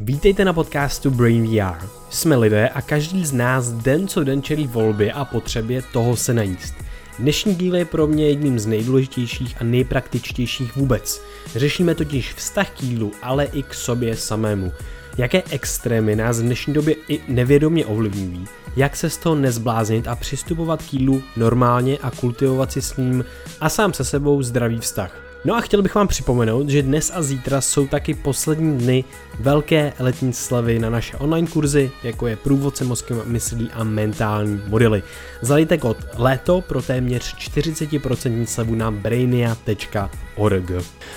Vítejte na podcastu Brain VR. Jsme lidé a každý z nás den co den čelí volbě a potřebě toho se najíst. Dnešní díl je pro mě jedním z nejdůležitějších a nejpraktičtějších vůbec. Řešíme totiž vztah k jídlu, ale i k sobě samému. Jaké extrémy nás v dnešní době i nevědomě ovlivňují, jak se z toho nezbláznit a přistupovat k jídlu normálně a kultivovat si s ním a sám se sebou zdravý vztah. No a chtěl bych vám připomenout, že dnes a zítra jsou taky poslední dny velké letní slavy na naše online kurzy, jako je průvodce mozkem myslí a mentální modely. Zalejte kód léto pro téměř 40% slevu na brainia.org.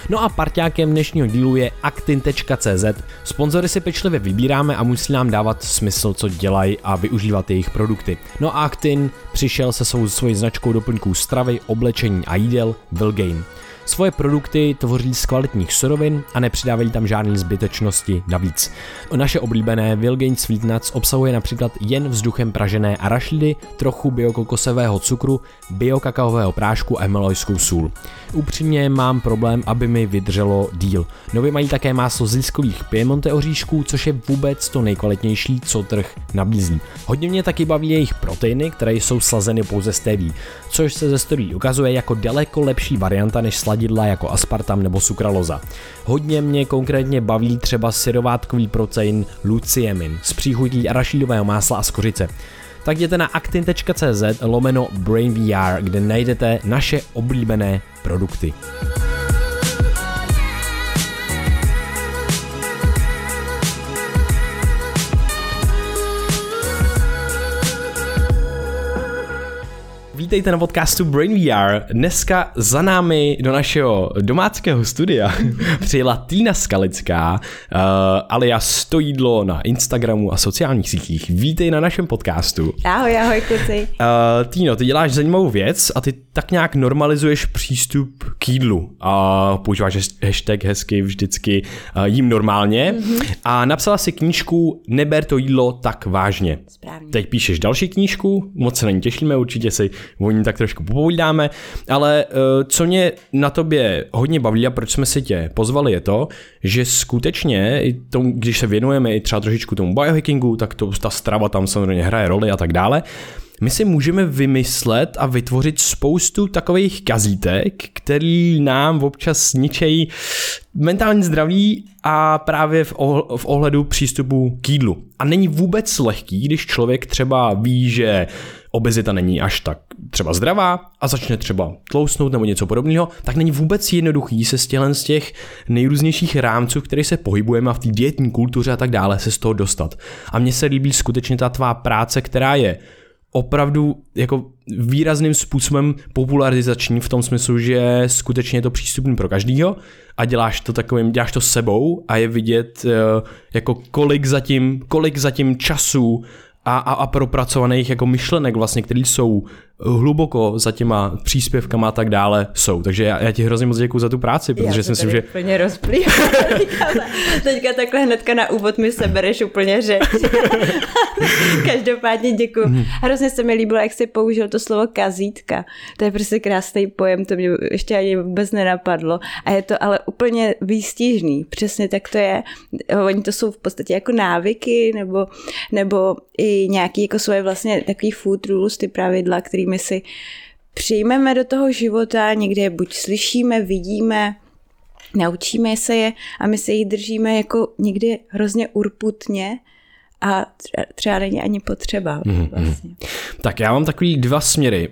No a parťákem dnešního dílu je actin.cz. Sponzory si pečlivě vybíráme a musí nám dávat smysl, co dělají a využívat jejich produkty. No a Actin přišel se svou značkou doplňků stravy, oblečení a jídel Vilgain. Svoje produkty tvoří z kvalitních surovin a nepřidávají tam žádné zbytečnosti navíc. Naše oblíbené Vilgain Sweet Nuts obsahuje například jen vzduchem pražené arašidy, trochu biokokosového cukru, biokakaového prášku a melojskou sůl. Upřímně mám problém, aby mi vydrželo díl. Nově mají také máslo z lískových piemonte oříšků, což je vůbec to nejkvalitnější, co trh nabízí. Hodně mě taky baví jejich proteiny, které jsou slazeny pouze z TV, což se ze story ukazuje jako daleko lepší varianta než sladidla jako aspartam nebo sukraloza. Hodně mě konkrétně baví třeba syrovátkový protein luciemin s příchutí arašídového másla a skořice tak jděte na actin.cz lomeno BrainVR, kde najdete naše oblíbené produkty. Vítejte na podcastu Brain VR. Dneska za námi do našeho domáckého studia přijela Týna Skalická, uh, alias to jídlo na Instagramu a sociálních sítích. Vítej na našem podcastu. Ahoj, ahoj kluci. Uh, Týno, ty děláš zajímavou věc a ty tak nějak normalizuješ přístup k jídlu. A uh, používáš hashtag hezky vždycky uh, jím normálně. Mm-hmm. A napsala si knížku Neber to jídlo tak vážně. Správně. Teď píšeš další knížku, moc se na ní těšíme, určitě si o ní tak trošku popovídáme, ale uh, co mě na tobě hodně baví a proč jsme si tě pozvali je to, že skutečně, když se věnujeme i třeba trošičku tomu biohackingu, tak to, ta strava tam samozřejmě hraje roli a tak dále, my si můžeme vymyslet a vytvořit spoustu takových kazítek, který nám občas ničejí mentální zdraví a právě v, v ohledu přístupu k jídlu. A není vůbec lehký, když člověk třeba ví, že obezita není až tak třeba zdravá a začne třeba tlousnout nebo něco podobného, tak není vůbec jednoduchý se z z těch nejrůznějších rámců, které se pohybujeme a v té dietní kultuře a tak dále, se z toho dostat. A mně se líbí skutečně ta tvá práce, která je opravdu jako výrazným způsobem popularizační v tom smyslu, že skutečně je to přístupný pro každýho a děláš to takovým, děláš to sebou a je vidět eh, jako kolik zatím, kolik zatím času a, a, a propracovaných jako myšlenek vlastně, které jsou hluboko za těma příspěvkama a tak dále jsou. Takže já, já ti hrozně moc děkuji za tu práci, protože já si myslím, že... úplně rozplý. Teďka takhle hnedka na úvod mi sebereš úplně řeč. Každopádně děkuji. Mhm. Hrozně se mi líbilo, jak jsi použil to slovo kazítka. To je prostě krásný pojem, to mě ještě ani vůbec nenapadlo. A je to ale úplně výstižný. Přesně tak to je. Oni to jsou v podstatě jako návyky nebo, nebo i nějaký jako svoje vlastně takový food rules, ty pravidla, který my si přijmeme do toho života, někde je buď slyšíme, vidíme, naučíme se je a my se jich držíme jako někdy hrozně urputně a třeba není ani potřeba. Mm-hmm. Vlastně. Tak já mám takový dva směry.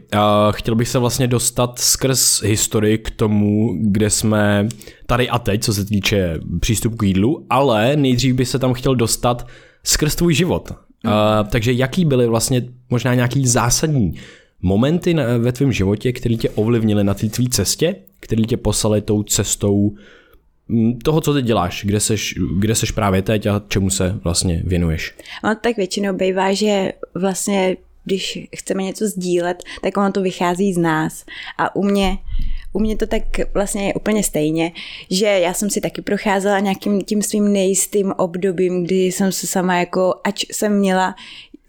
Chtěl bych se vlastně dostat skrz historii k tomu, kde jsme tady a teď, co se týče přístupu k jídlu, ale nejdřív bych se tam chtěl dostat skrz tvůj život. Mm. Uh, takže jaký byly vlastně možná nějaký zásadní momenty ve tvém životě, které tě ovlivnily na té tvý cestě, které tě poslali tou cestou mm, toho, co ty děláš, kde seš, kde seš právě teď a čemu se vlastně věnuješ? No tak většinou bývá, že vlastně když chceme něco sdílet, tak ono to vychází z nás. A u mě, u mě to tak vlastně je úplně stejně, že já jsem si taky procházela nějakým tím svým nejistým obdobím, kdy jsem se sama jako, ať jsem měla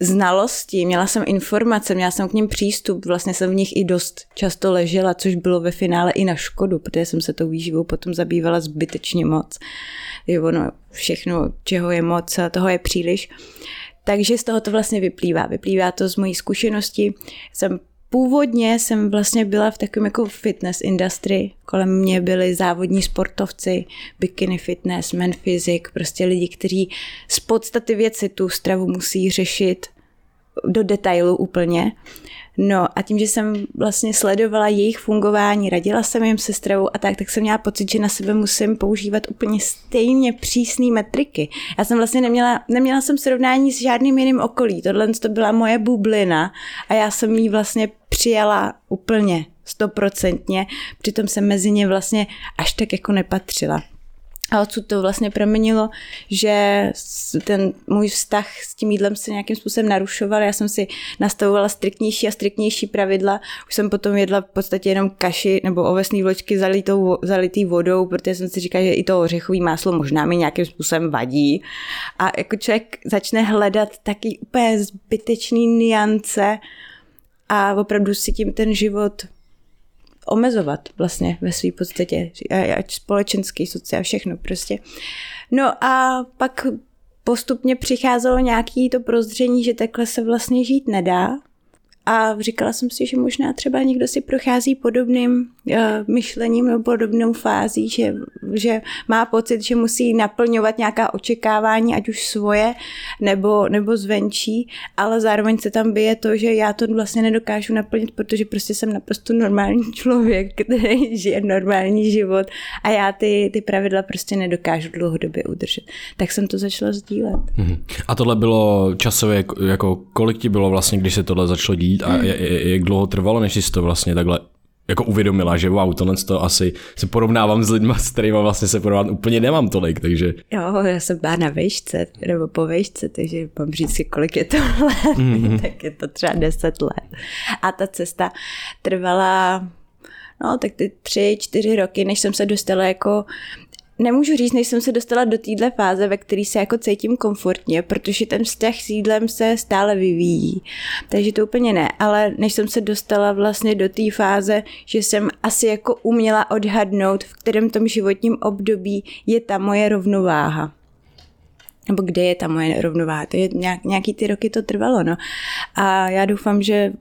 znalosti, měla jsem informace, měla jsem k ním přístup, vlastně jsem v nich i dost často ležela, což bylo ve finále i na škodu, protože jsem se tou výživou potom zabývala zbytečně moc. Je ono všechno, čeho je moc, toho je příliš. Takže z toho to vlastně vyplývá. Vyplývá to z mojí zkušenosti. Jsem Původně jsem vlastně byla v takovém jako fitness industry. Kolem mě byli závodní sportovci, bikini fitness, men physic, prostě lidi, kteří z podstaty věci tu stravu musí řešit do detailu úplně. No a tím, že jsem vlastně sledovala jejich fungování, radila jsem jim se stravou a tak, tak jsem měla pocit, že na sebe musím používat úplně stejně přísné metriky. Já jsem vlastně neměla, neměla jsem srovnání s žádným jiným okolí. Tohle to byla moje bublina a já jsem ji vlastně přijala úplně stoprocentně, přitom jsem mezi ně vlastně až tak jako nepatřila. A odsud to vlastně proměnilo, že ten můj vztah s tím jídlem se nějakým způsobem narušoval. Já jsem si nastavovala striktnější a striktnější pravidla. Už jsem potom jedla v podstatě jenom kaši nebo ovesné vločky zalitou, zalitý vodou, protože jsem si říkala, že i to ořechové máslo možná mi nějakým způsobem vadí. A jako člověk začne hledat taky úplně zbytečný niance a opravdu si tím ten život omezovat vlastně ve své podstatě, ať společenský, sociální, všechno prostě. No a pak postupně přicházelo nějaký to prozření, že takhle se vlastně žít nedá, a říkala jsem si, že možná třeba někdo si prochází podobným uh, myšlením nebo podobnou fází, že, že má pocit, že musí naplňovat nějaká očekávání, ať už svoje nebo, nebo zvenčí, ale zároveň se tam bije to, že já to vlastně nedokážu naplnit, protože prostě jsem naprosto normální člověk, který žije normální život a já ty, ty pravidla prostě nedokážu dlouhodobě udržet. Tak jsem to začala sdílet. Mhm. A tohle bylo časově, jako kolik ti bylo vlastně, když se tohle začalo dít? A hmm. jak dlouho trvalo, než jsi to vlastně takhle jako uvědomila, že wow, tohle to asi se porovnávám s lidmi, s kterými vlastně se porovnat úplně nemám tolik, takže... Jo, já jsem byla na vejšce, nebo po vejšce, takže mám říct si, kolik je to let, mm-hmm. tak je to třeba 10 let. A ta cesta trvala no tak ty tři, čtyři roky, než jsem se dostala jako nemůžu říct, než jsem se dostala do téhle fáze, ve které se jako cítím komfortně, protože ten vztah s jídlem se stále vyvíjí. Takže to úplně ne, ale než jsem se dostala vlastně do té fáze, že jsem asi jako uměla odhadnout, v kterém tom životním období je ta moje rovnováha nebo kde je ta moje rovnováha. To je nějak, nějaký ty roky to trvalo, no. A já doufám, že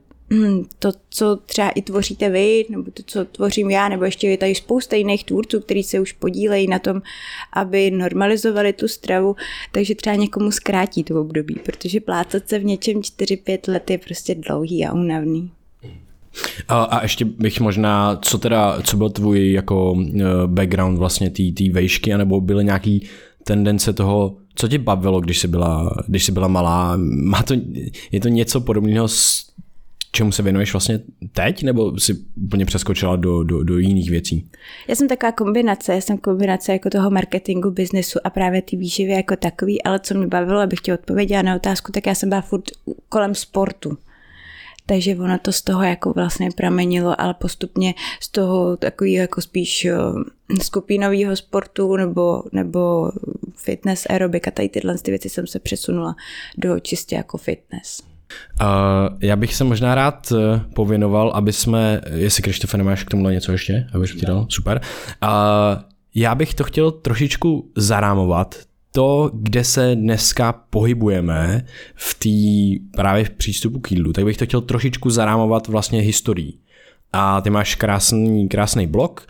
to, co třeba i tvoříte vy, nebo to, co tvořím já, nebo ještě je tady spousta jiných tvůrců, kteří se už podílejí na tom, aby normalizovali tu stravu, takže třeba někomu zkrátí to období, protože plácat se v něčem 4-5 let je prostě dlouhý a únavný. A, a ještě bych možná, co teda, co byl tvůj jako eh, background vlastně té vejšky, anebo byly nějaký tendence toho, co tě bavilo, když jsi byla, když jsi byla malá? Má to, je to něco podobného s čemu se věnuješ vlastně teď, nebo si úplně přeskočila do, do, do jiných věcí? Já jsem taková kombinace, já jsem kombinace jako toho marketingu, biznesu a právě ty výživy jako takový, ale co mě bavilo, abych ti odpověděla na otázku, tak já jsem byla furt kolem sportu. Takže ono to z toho jako vlastně pramenilo, ale postupně z toho takového jako spíš eh, skupinového sportu nebo, nebo fitness, aerobik a tady tyhle ty věci jsem se přesunula do čistě jako fitness. Uh, já bych se možná rád eh, pověnoval, aby jsme, jestli Krištofe nemáš k tomu něco ještě, abych ti dal, super. Uh, já bych to chtěl trošičku zarámovat, to, kde se dneska pohybujeme v té právě v přístupu k jídlu, tak bych to chtěl trošičku zarámovat vlastně historií. A ty máš krásný, krásný blog,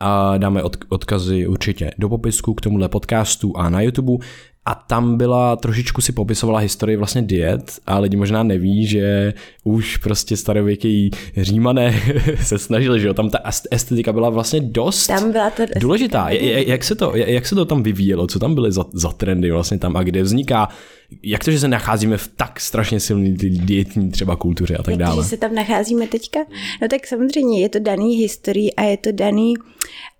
a dáme od, odkazy určitě do popisku k tomuhle podcastu a na YouTube. A tam byla, trošičku si popisovala historii vlastně diet a lidi možná neví, že už prostě starověký římané se snažili, že jo, tam ta estetika byla vlastně dost tam byla ta důležitá. Jak se, to, jak se to tam vyvíjelo, co tam byly za, za trendy vlastně tam a kde vzniká jak to, že se nacházíme v tak strašně silné dietní třeba kultuře a tak dále? Jak se tam nacházíme teďka? No tak samozřejmě je to daný historií a je to daný,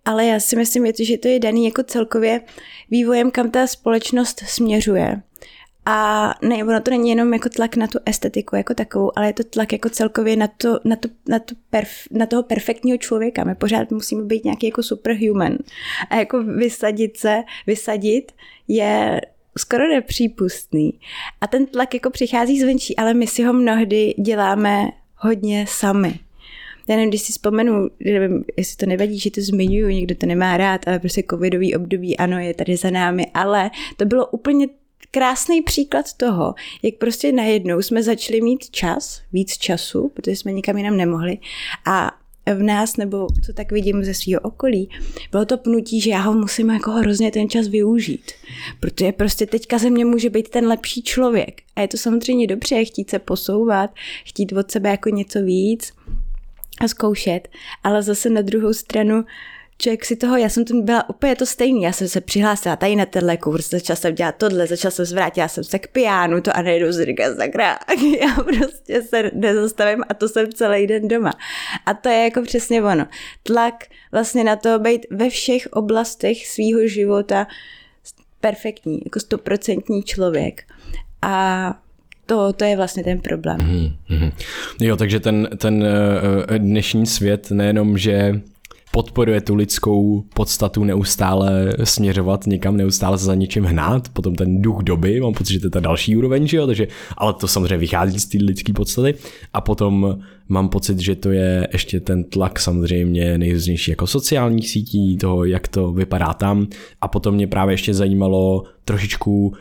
ale já si myslím, že to je daný jako celkově vývojem, kam ta společnost směřuje. A ne, ono to není jenom jako tlak na tu estetiku jako takovou, ale je to tlak jako celkově na, to, na, to, na, to perf, na toho perfektního člověka. My pořád musíme být nějaký jako superhuman. A jako vysadit se, vysadit je skoro nepřípustný. A ten tlak jako přichází zvenčí, ale my si ho mnohdy děláme hodně sami. Já nevím, když si vzpomenu, nevím, jestli to nevadí, že to zmiňuju, někdo to nemá rád, ale prostě covidový období, ano, je tady za námi, ale to bylo úplně krásný příklad toho, jak prostě najednou jsme začali mít čas, víc času, protože jsme nikam jinam nemohli a v nás, nebo co tak vidím ze svého okolí, bylo to pnutí, že já ho musím jako hrozně ten čas využít. Protože prostě teďka ze mě může být ten lepší člověk. A je to samozřejmě dobře, chtít se posouvat, chtít od sebe jako něco víc a zkoušet, ale zase na druhou stranu člověk si toho, já jsem to byla úplně to stejný, já jsem se přihlásila tady na tenhle kurz, začala jsem dělat tohle, začala jsem zvrátila jsem se k pianu, to a najednou si říkám, sakra, já prostě se nezastavím a to jsem celý den doma. A to je jako přesně ono. Tlak vlastně na to být ve všech oblastech svýho života perfektní, jako stoprocentní člověk. A to, to je vlastně ten problém. Mm-hmm. Jo, takže ten, ten eh, dnešní svět nejenom, že podporuje tu lidskou podstatu neustále směřovat někam, neustále se za něčím hnát, potom ten duch doby, mám pocit, že to je ta další úroveň, že jo, takže, ale to samozřejmě vychází z té lidské podstaty a potom mám pocit, že to je ještě ten tlak samozřejmě nejrůznější jako sociálních sítí, toho, jak to vypadá tam a potom mě právě ještě zajímalo trošičku,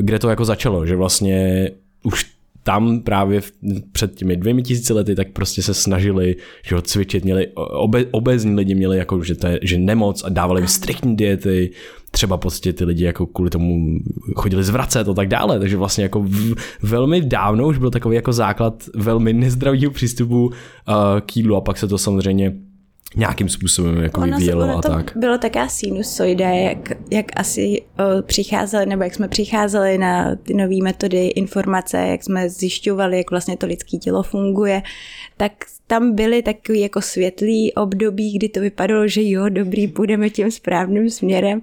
kde to jako začalo, že vlastně už tam právě v, před těmi dvěmi tisíci lety tak prostě se snažili že ho cvičit, měli obe, obezní lidi měli jako, že, to je, že nemoc a dávali jim striktní diety, třeba prostě ty lidi jako kvůli tomu chodili zvracet a tak dále, takže vlastně jako v, velmi dávno už byl takový jako základ velmi nezdravého přístupu uh, k jídlu a pak se to samozřejmě nějakým způsobem jako ono, vyvíjelo ono a tak. Bylo taká sinusoida, jak, jak asi o, přicházeli, nebo jak jsme přicházeli na ty nové metody, informace, jak jsme zjišťovali, jak vlastně to lidské tělo funguje, tak tam byly takový jako světlý období, kdy to vypadalo, že jo, dobrý, půjdeme tím správným směrem,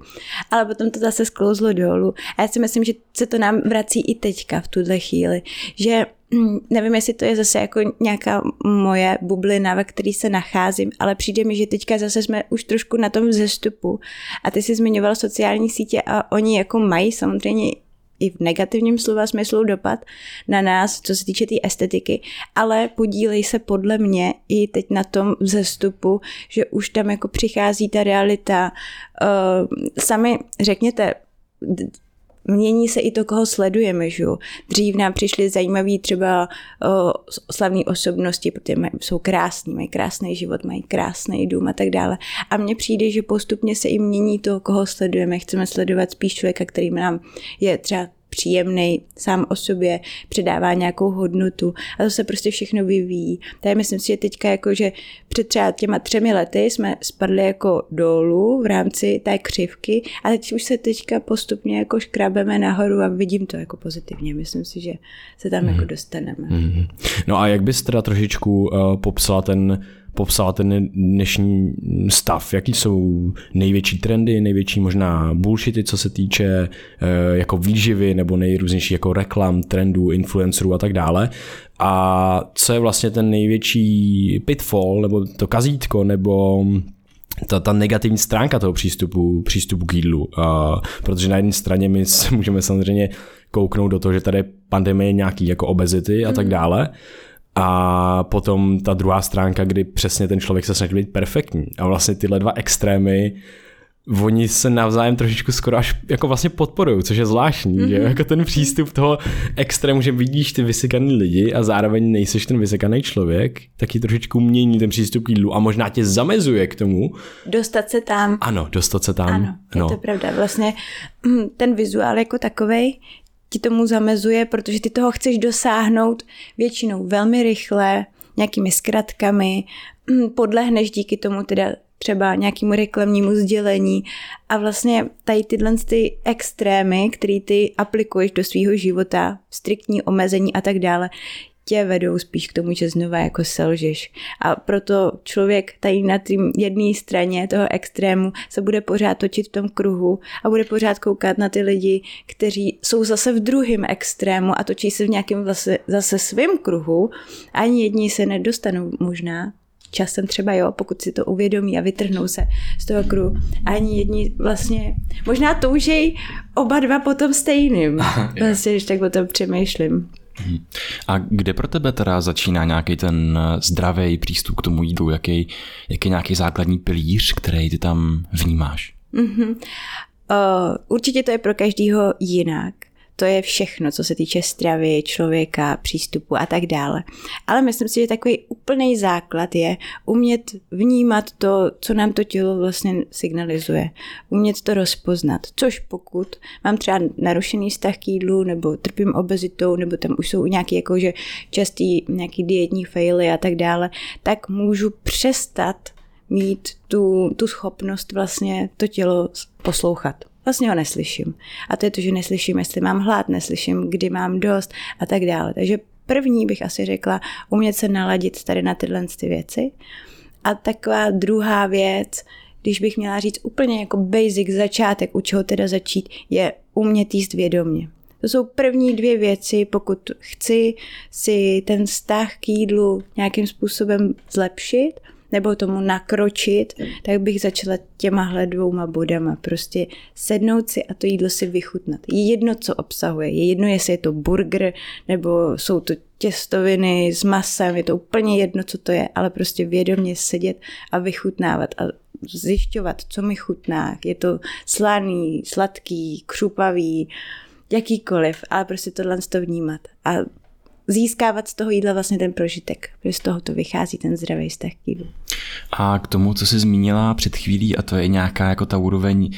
ale potom to zase sklouzlo dolů. A já si myslím, že se to nám vrací i teďka v tuhle chvíli, že nevím, jestli to je zase jako nějaká moje bublina, ve které se nacházím, ale přijde mi, že teďka zase jsme už trošku na tom vzestupu. A ty jsi zmiňoval sociální sítě a oni jako mají samozřejmě i v negativním slova smyslu dopad na nás, co se týče té tý estetiky, ale podílej se podle mě i teď na tom vzestupu, že už tam jako přichází ta realita. Uh, sami řekněte, mění se i to, koho sledujeme, že Dřív nám přišly zajímavé třeba slavné osobnosti, protože mají, jsou krásní, mají krásný život, mají krásný dům a tak dále. A mně přijde, že postupně se i mění to, koho sledujeme. Chceme sledovat spíš člověka, který nám je třeba příjemný sám o sobě, předává nějakou hodnotu a to se prostě všechno vyvíjí. Takže myslím si, že teďka jako, že před třeba těma třemi lety jsme spadli jako dolů v rámci té křivky a teď už se teďka postupně jako škrabeme nahoru a vidím to jako pozitivně. Myslím si, že se tam mm. jako dostaneme. Mm. No a jak bys teda trošičku uh, popsala ten popsala ten dnešní stav, jaký jsou největší trendy, největší možná bullshity, co se týče eh, jako výživy nebo nejrůznější jako reklam, trendů, influencerů a tak dále. A co je vlastně ten největší pitfall, nebo to kazítko, nebo ta, ta negativní stránka toho přístupu, přístupu k jídlu. Uh, protože na jedné straně my můžeme samozřejmě kouknout do toho, že tady je pandemie nějaký jako obezity a tak mhm. dále, a potom ta druhá stránka, kdy přesně ten člověk se snaží být perfektní. A vlastně tyhle dva extrémy, oni se navzájem trošičku skoro až jako vlastně podporují, což je zvláštní, mm-hmm. že mhm. jako ten přístup toho extrému, že vidíš ty vysekaný lidi a zároveň nejseš ten vysekaný člověk, tak ti trošičku mění ten přístup k jídlu a možná tě zamezuje k tomu. Dostat se tam. Ano, dostat se tam. Ano, je no. to pravda. Vlastně hm, ten vizuál jako takovej ti tomu zamezuje, protože ty toho chceš dosáhnout většinou velmi rychle, nějakými zkratkami, mm, podlehneš díky tomu teda třeba nějakému reklamnímu sdělení a vlastně tady tyhle ty extrémy, které ty aplikuješ do svého života, striktní omezení a tak dále, tě vedou spíš k tomu, že znova jako selžeš. A proto člověk tady na tým jedné straně toho extrému se bude pořád točit v tom kruhu a bude pořád koukat na ty lidi, kteří jsou zase v druhém extrému a točí se v nějakém zase, zase svém kruhu. Ani jedni se nedostanou možná časem třeba jo, pokud si to uvědomí a vytrhnou se z toho kruhu. A ani jedni vlastně, možná toužej oba dva potom stejným. Vlastně, když tak o tom přemýšlím. A kde pro tebe teda začíná nějaký ten zdravý přístup k tomu jídlu? Jaký, jaký nějaký základní pilíř, který ty tam vnímáš? Mm-hmm. Uh, určitě to je pro každého jinak. To je všechno, co se týče stravy, člověka, přístupu a tak dále. Ale myslím si, že takový úplný základ je umět vnímat to, co nám to tělo vlastně signalizuje. Umět to rozpoznat. Což pokud mám třeba narušený vztah k jídlu, nebo trpím obezitou, nebo tam už jsou nějaký jakože častý nějaký dietní faily a tak dále, tak můžu přestat mít tu, tu schopnost vlastně to tělo poslouchat. Vlastně ho neslyším. A to je to, že neslyším, jestli mám hlad, neslyším, kdy mám dost a tak dále. Takže první bych asi řekla, umět se naladit tady na tyhle ty věci. A taková druhá věc, když bych měla říct úplně jako basic začátek, u čeho teda začít, je umět jíst vědomě. To jsou první dvě věci, pokud chci si ten vztah k jídlu nějakým způsobem zlepšit, nebo tomu nakročit, tak bych začala těmahle dvouma bodama. Prostě sednout si a to jídlo si vychutnat. Je jedno, co obsahuje. Je jedno, jestli je to burger, nebo jsou to těstoviny s masem, je to úplně jedno, co to je, ale prostě vědomě sedět a vychutnávat a zjišťovat, co mi chutná. Je to slaný, sladký, křupavý, jakýkoliv, ale prostě tohle to vnímat. A získávat z toho jídla vlastně ten prožitek, protože z toho to vychází ten zdravý vztah k jídlu. A k tomu, co jsi zmínila před chvílí, a to je nějaká jako ta úroveň,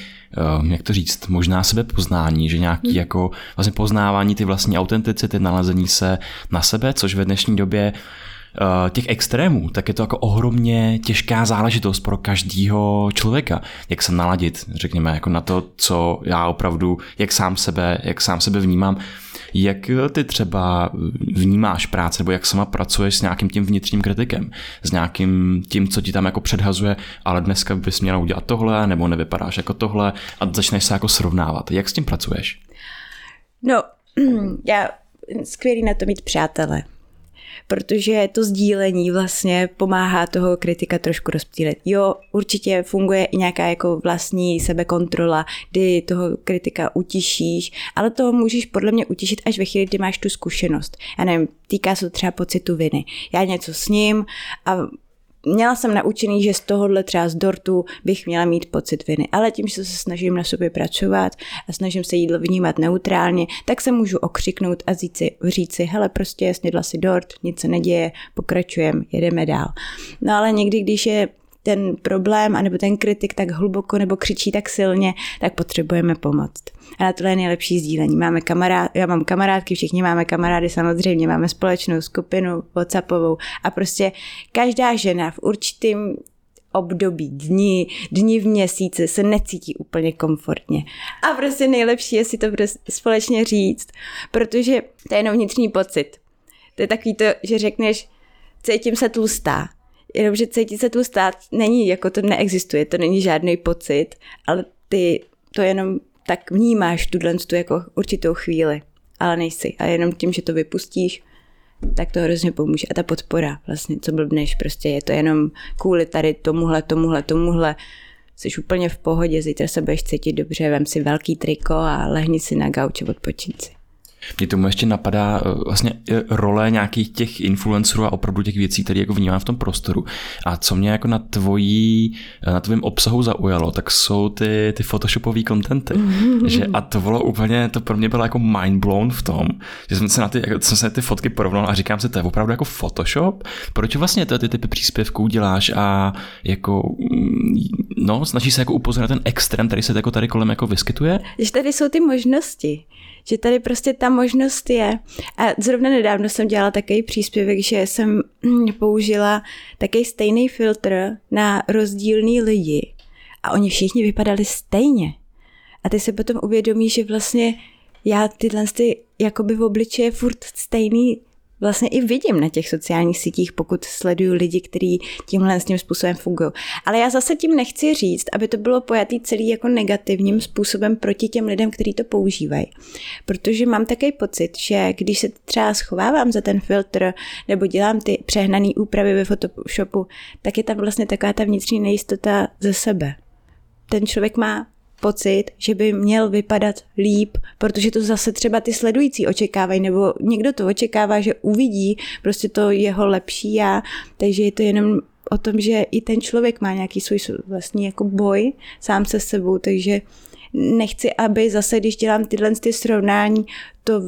um, jak to říct, možná sebepoznání, že nějaký hmm. jako vlastně poznávání ty vlastní autenticity, nalezení se na sebe, což ve dnešní době uh, těch extrémů, tak je to jako ohromně těžká záležitost pro každého člověka, jak se naladit, řekněme, jako na to, co já opravdu, jak sám sebe, jak sám sebe vnímám. Jak ty třeba vnímáš práci, nebo jak sama pracuješ s nějakým tím vnitřním kritikem, s nějakým tím, co ti tam jako předhazuje, ale dneska bys měla udělat tohle, nebo nevypadáš jako tohle a začneš se jako srovnávat. Jak s tím pracuješ? No, já skvělý na to mít přátele protože to sdílení vlastně pomáhá toho kritika trošku rozptýlit. Jo, určitě funguje i nějaká jako vlastní sebekontrola, kdy toho kritika utišíš, ale to můžeš podle mě utišit až ve chvíli, kdy máš tu zkušenost. Já nevím, týká se to třeba pocitu viny. Já něco s ním a měla jsem naučený, že z tohohle třeba z dortu bych měla mít pocit viny, ale tím, že se snažím na sobě pracovat a snažím se jídlo vnímat neutrálně, tak se můžu okřiknout a říct si, říct si hele, prostě snědla si dort, nic se neděje, pokračujeme, jedeme dál. No ale někdy, když je ten problém, anebo ten kritik tak hluboko nebo křičí tak silně, tak potřebujeme pomoct. A na tohle je nejlepší sdílení. Máme kamarád, já mám kamarádky, všichni máme kamarády samozřejmě, máme společnou skupinu WhatsAppovou a prostě každá žena v určitým období, dní, dní v měsíci se necítí úplně komfortně. A prostě nejlepší je si to prostě společně říct, protože to je jenom vnitřní pocit. To je takový to, že řekneš, cítím se tlustá. Jenomže cítit se tlustá není, jako to neexistuje, to není žádný pocit, ale ty to jenom tak vnímáš tuhle tu jako určitou chvíli, ale nejsi. A jenom tím, že to vypustíš, tak to hrozně pomůže. A ta podpora, vlastně, co blbneš, prostě je to jenom kvůli tady tomuhle, tomuhle, tomuhle. Jsi úplně v pohodě, zítra se budeš cítit dobře, vem si velký triko a lehni si na gauč a si. Mě tomu ještě napadá eh, vlastně eh, role nějakých těch influencerů a opravdu těch věcí, které jako vnímám v tom prostoru. A co mě jako na tvojí, eh, na tvém obsahu zaujalo, tak jsou ty, ty photoshopové kontenty. že a to bylo úplně, to pro mě bylo jako mind blown v tom, že jsem se na ty, jsem se na ty fotky porovnal a říkám si, to je opravdu jako Photoshop? Proč vlastně ty, ty typy příspěvků děláš a jako, mm, no, snaží se jako upozornit ten extrém, který se jako tady kolem jako vyskytuje? Že tady jsou ty možnosti že tady prostě ta možnost je. A zrovna nedávno jsem dělala takový příspěvek, že jsem použila takový stejný filtr na rozdílný lidi a oni všichni vypadali stejně. A ty se potom uvědomí, že vlastně já tyhle ty jakoby v obličeje furt stejný vlastně i vidím na těch sociálních sítích, pokud sleduju lidi, kteří tímhle s tím způsobem fungují. Ale já zase tím nechci říct, aby to bylo pojatý celý jako negativním způsobem proti těm lidem, kteří to používají. Protože mám takový pocit, že když se třeba schovávám za ten filtr nebo dělám ty přehnané úpravy ve Photoshopu, tak je tam vlastně taková ta vnitřní nejistota ze sebe. Ten člověk má pocit, že by měl vypadat líp, protože to zase třeba ty sledující očekávají, nebo někdo to očekává, že uvidí prostě to jeho lepší já, takže je to jenom o tom, že i ten člověk má nějaký svůj vlastní jako boj sám se sebou, takže nechci, aby zase, když dělám tyhle ty srovnání, to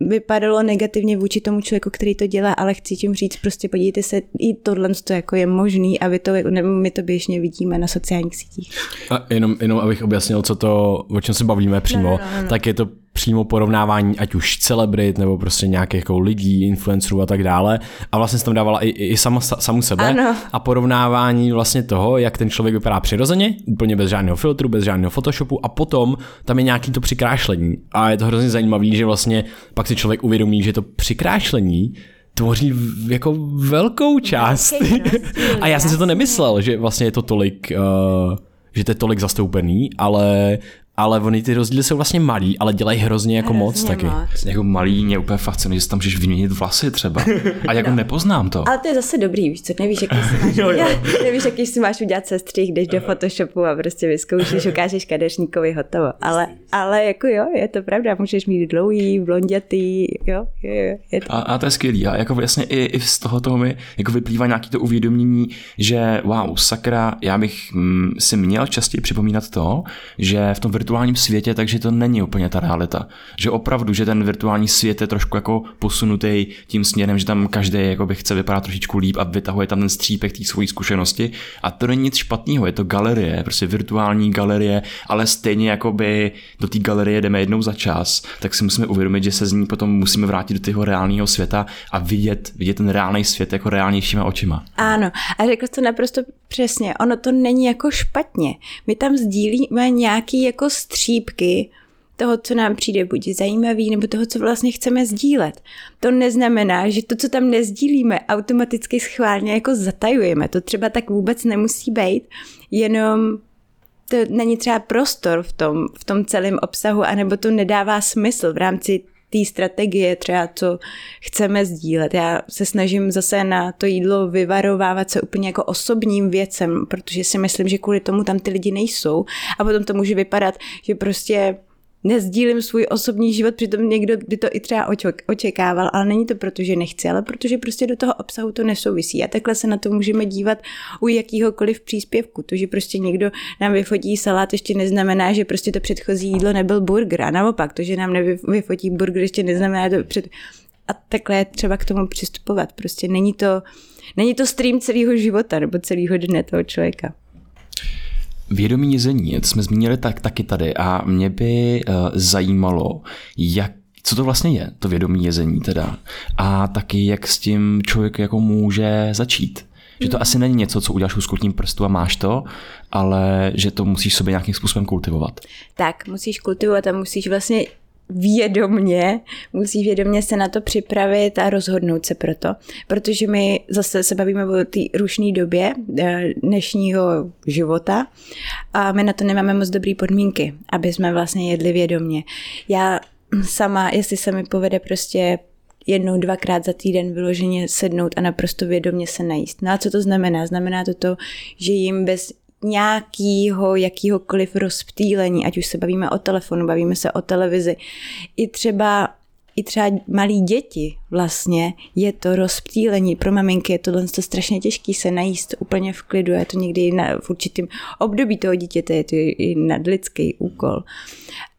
vypadalo negativně vůči tomu člověku, který to dělá, ale chci tím říct, prostě podívejte se, i tohle to jako je možný a vy to, nebo my to běžně vidíme na sociálních sítích. A jenom, jenom abych objasnil, co to, o čem se bavíme přímo, no, no, no, no. tak je to přímo porovnávání ať už celebrit nebo prostě nějakých jako lidí, influencerů a tak dále. A vlastně jsem tam dávala i, i sama, samu sebe ano. a porovnávání vlastně toho, jak ten člověk vypadá přirozeně, úplně bez žádného filtru, bez žádného photoshopu a potom tam je nějaký to přikrášlení. A je to hrozně zajímavé, že vlastně pak si člověk uvědomí, že to přikrášlení tvoří jako velkou část. a já jsem si to nemyslel, že vlastně je to tolik, uh, že to je tolik zastoupený, ale ale oni ty rozdíly jsou vlastně malý, ale dělají hrozně jako hrozně moc taky. Moc. Jako malý mě úplně fascinuje, že si tam můžeš vyměnit vlasy třeba. A jako no. nepoznám to. Ale to je zase dobrý, víš co, nevíš, jaký si máš, jo, jo. nevíš, jaký si máš udělat sestřih, jdeš do Photoshopu a prostě vyzkoušíš, ukážeš kadeřníkovi hotovo. Ale, ale jako jo, je to pravda, můžeš mít dlouhý, blondětý, jo, jo, jo je to. A, a, to je skvělý. A jako vlastně i, i z toho toho mi jako vyplývá nějaký to uvědomění, že wow, sakra, já bych mm, si měl častěji připomínat to, že v tom virtuálním světě, takže to není úplně ta realita. Že opravdu, že ten virtuální svět je trošku jako posunutý tím směrem, že tam každý jako by chce vypadat trošičku líp a vytahuje tam ten střípek té svojí zkušenosti. A to není nic špatného, je to galerie, prostě virtuální galerie, ale stejně jako by do té galerie jdeme jednou za čas, tak si musíme uvědomit, že se z ní potom musíme vrátit do toho reálného světa a vidět, vidět ten reálný svět jako reálnějšíma očima. Ano, a řekl to naprosto přesně. Ono to není jako špatně. My tam sdílíme nějaký jako střípky toho, co nám přijde buď zajímavý, nebo toho, co vlastně chceme sdílet. To neznamená, že to, co tam nezdílíme, automaticky schválně jako zatajujeme. To třeba tak vůbec nemusí být, jenom to není třeba prostor v tom, v tom celém obsahu, anebo to nedává smysl v rámci té strategie, třeba co chceme sdílet. Já se snažím zase na to jídlo vyvarovávat se úplně jako osobním věcem, protože si myslím, že kvůli tomu tam ty lidi nejsou a potom to může vypadat, že prostě nezdílím svůj osobní život, přitom někdo by to i třeba očekával, ale není to proto, že nechci, ale protože prostě do toho obsahu to nesouvisí. A takhle se na to můžeme dívat u jakýhokoliv příspěvku. To, že prostě někdo nám vyfotí salát, ještě neznamená, že prostě to předchozí jídlo nebyl burger. A naopak, to, že nám nevyfotí burger, ještě neznamená, že to před... A takhle je třeba k tomu přistupovat. Prostě není to, není to stream celého života nebo celého dne toho člověka. Vědomí jezení, to jsme zmínili tak, taky tady a mě by uh, zajímalo, jak co to vlastně je, to vědomí jezení teda. A taky, jak s tím člověk jako může začít. Že to asi není něco, co uděláš úskutním prstu a máš to, ale že to musíš sobě nějakým způsobem kultivovat. Tak, musíš kultivovat a musíš vlastně vědomně, musí vědomně se na to připravit a rozhodnout se pro to, protože my zase se bavíme o té rušné době eh, dnešního života a my na to nemáme moc dobré podmínky, aby jsme vlastně jedli vědomně. Já sama, jestli se mi povede prostě jednou, dvakrát za týden vyloženě sednout a naprosto vědomě se najíst. No a co to znamená? Znamená to to, že jim bez nějakého jakýhokoliv rozptýlení, ať už se bavíme o telefonu, bavíme se o televizi, i třeba i třeba malí děti vlastně je to rozptýlení. Pro maminky je tohle to strašně těžký se najíst úplně v klidu. Je to někdy na, v určitém období toho dítěte, je to i nadlidský úkol.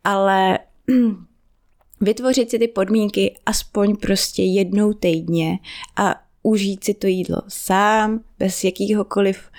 Ale vytvořit si ty podmínky aspoň prostě jednou týdně a užít si to jídlo sám, bez jakýhokoliv uh,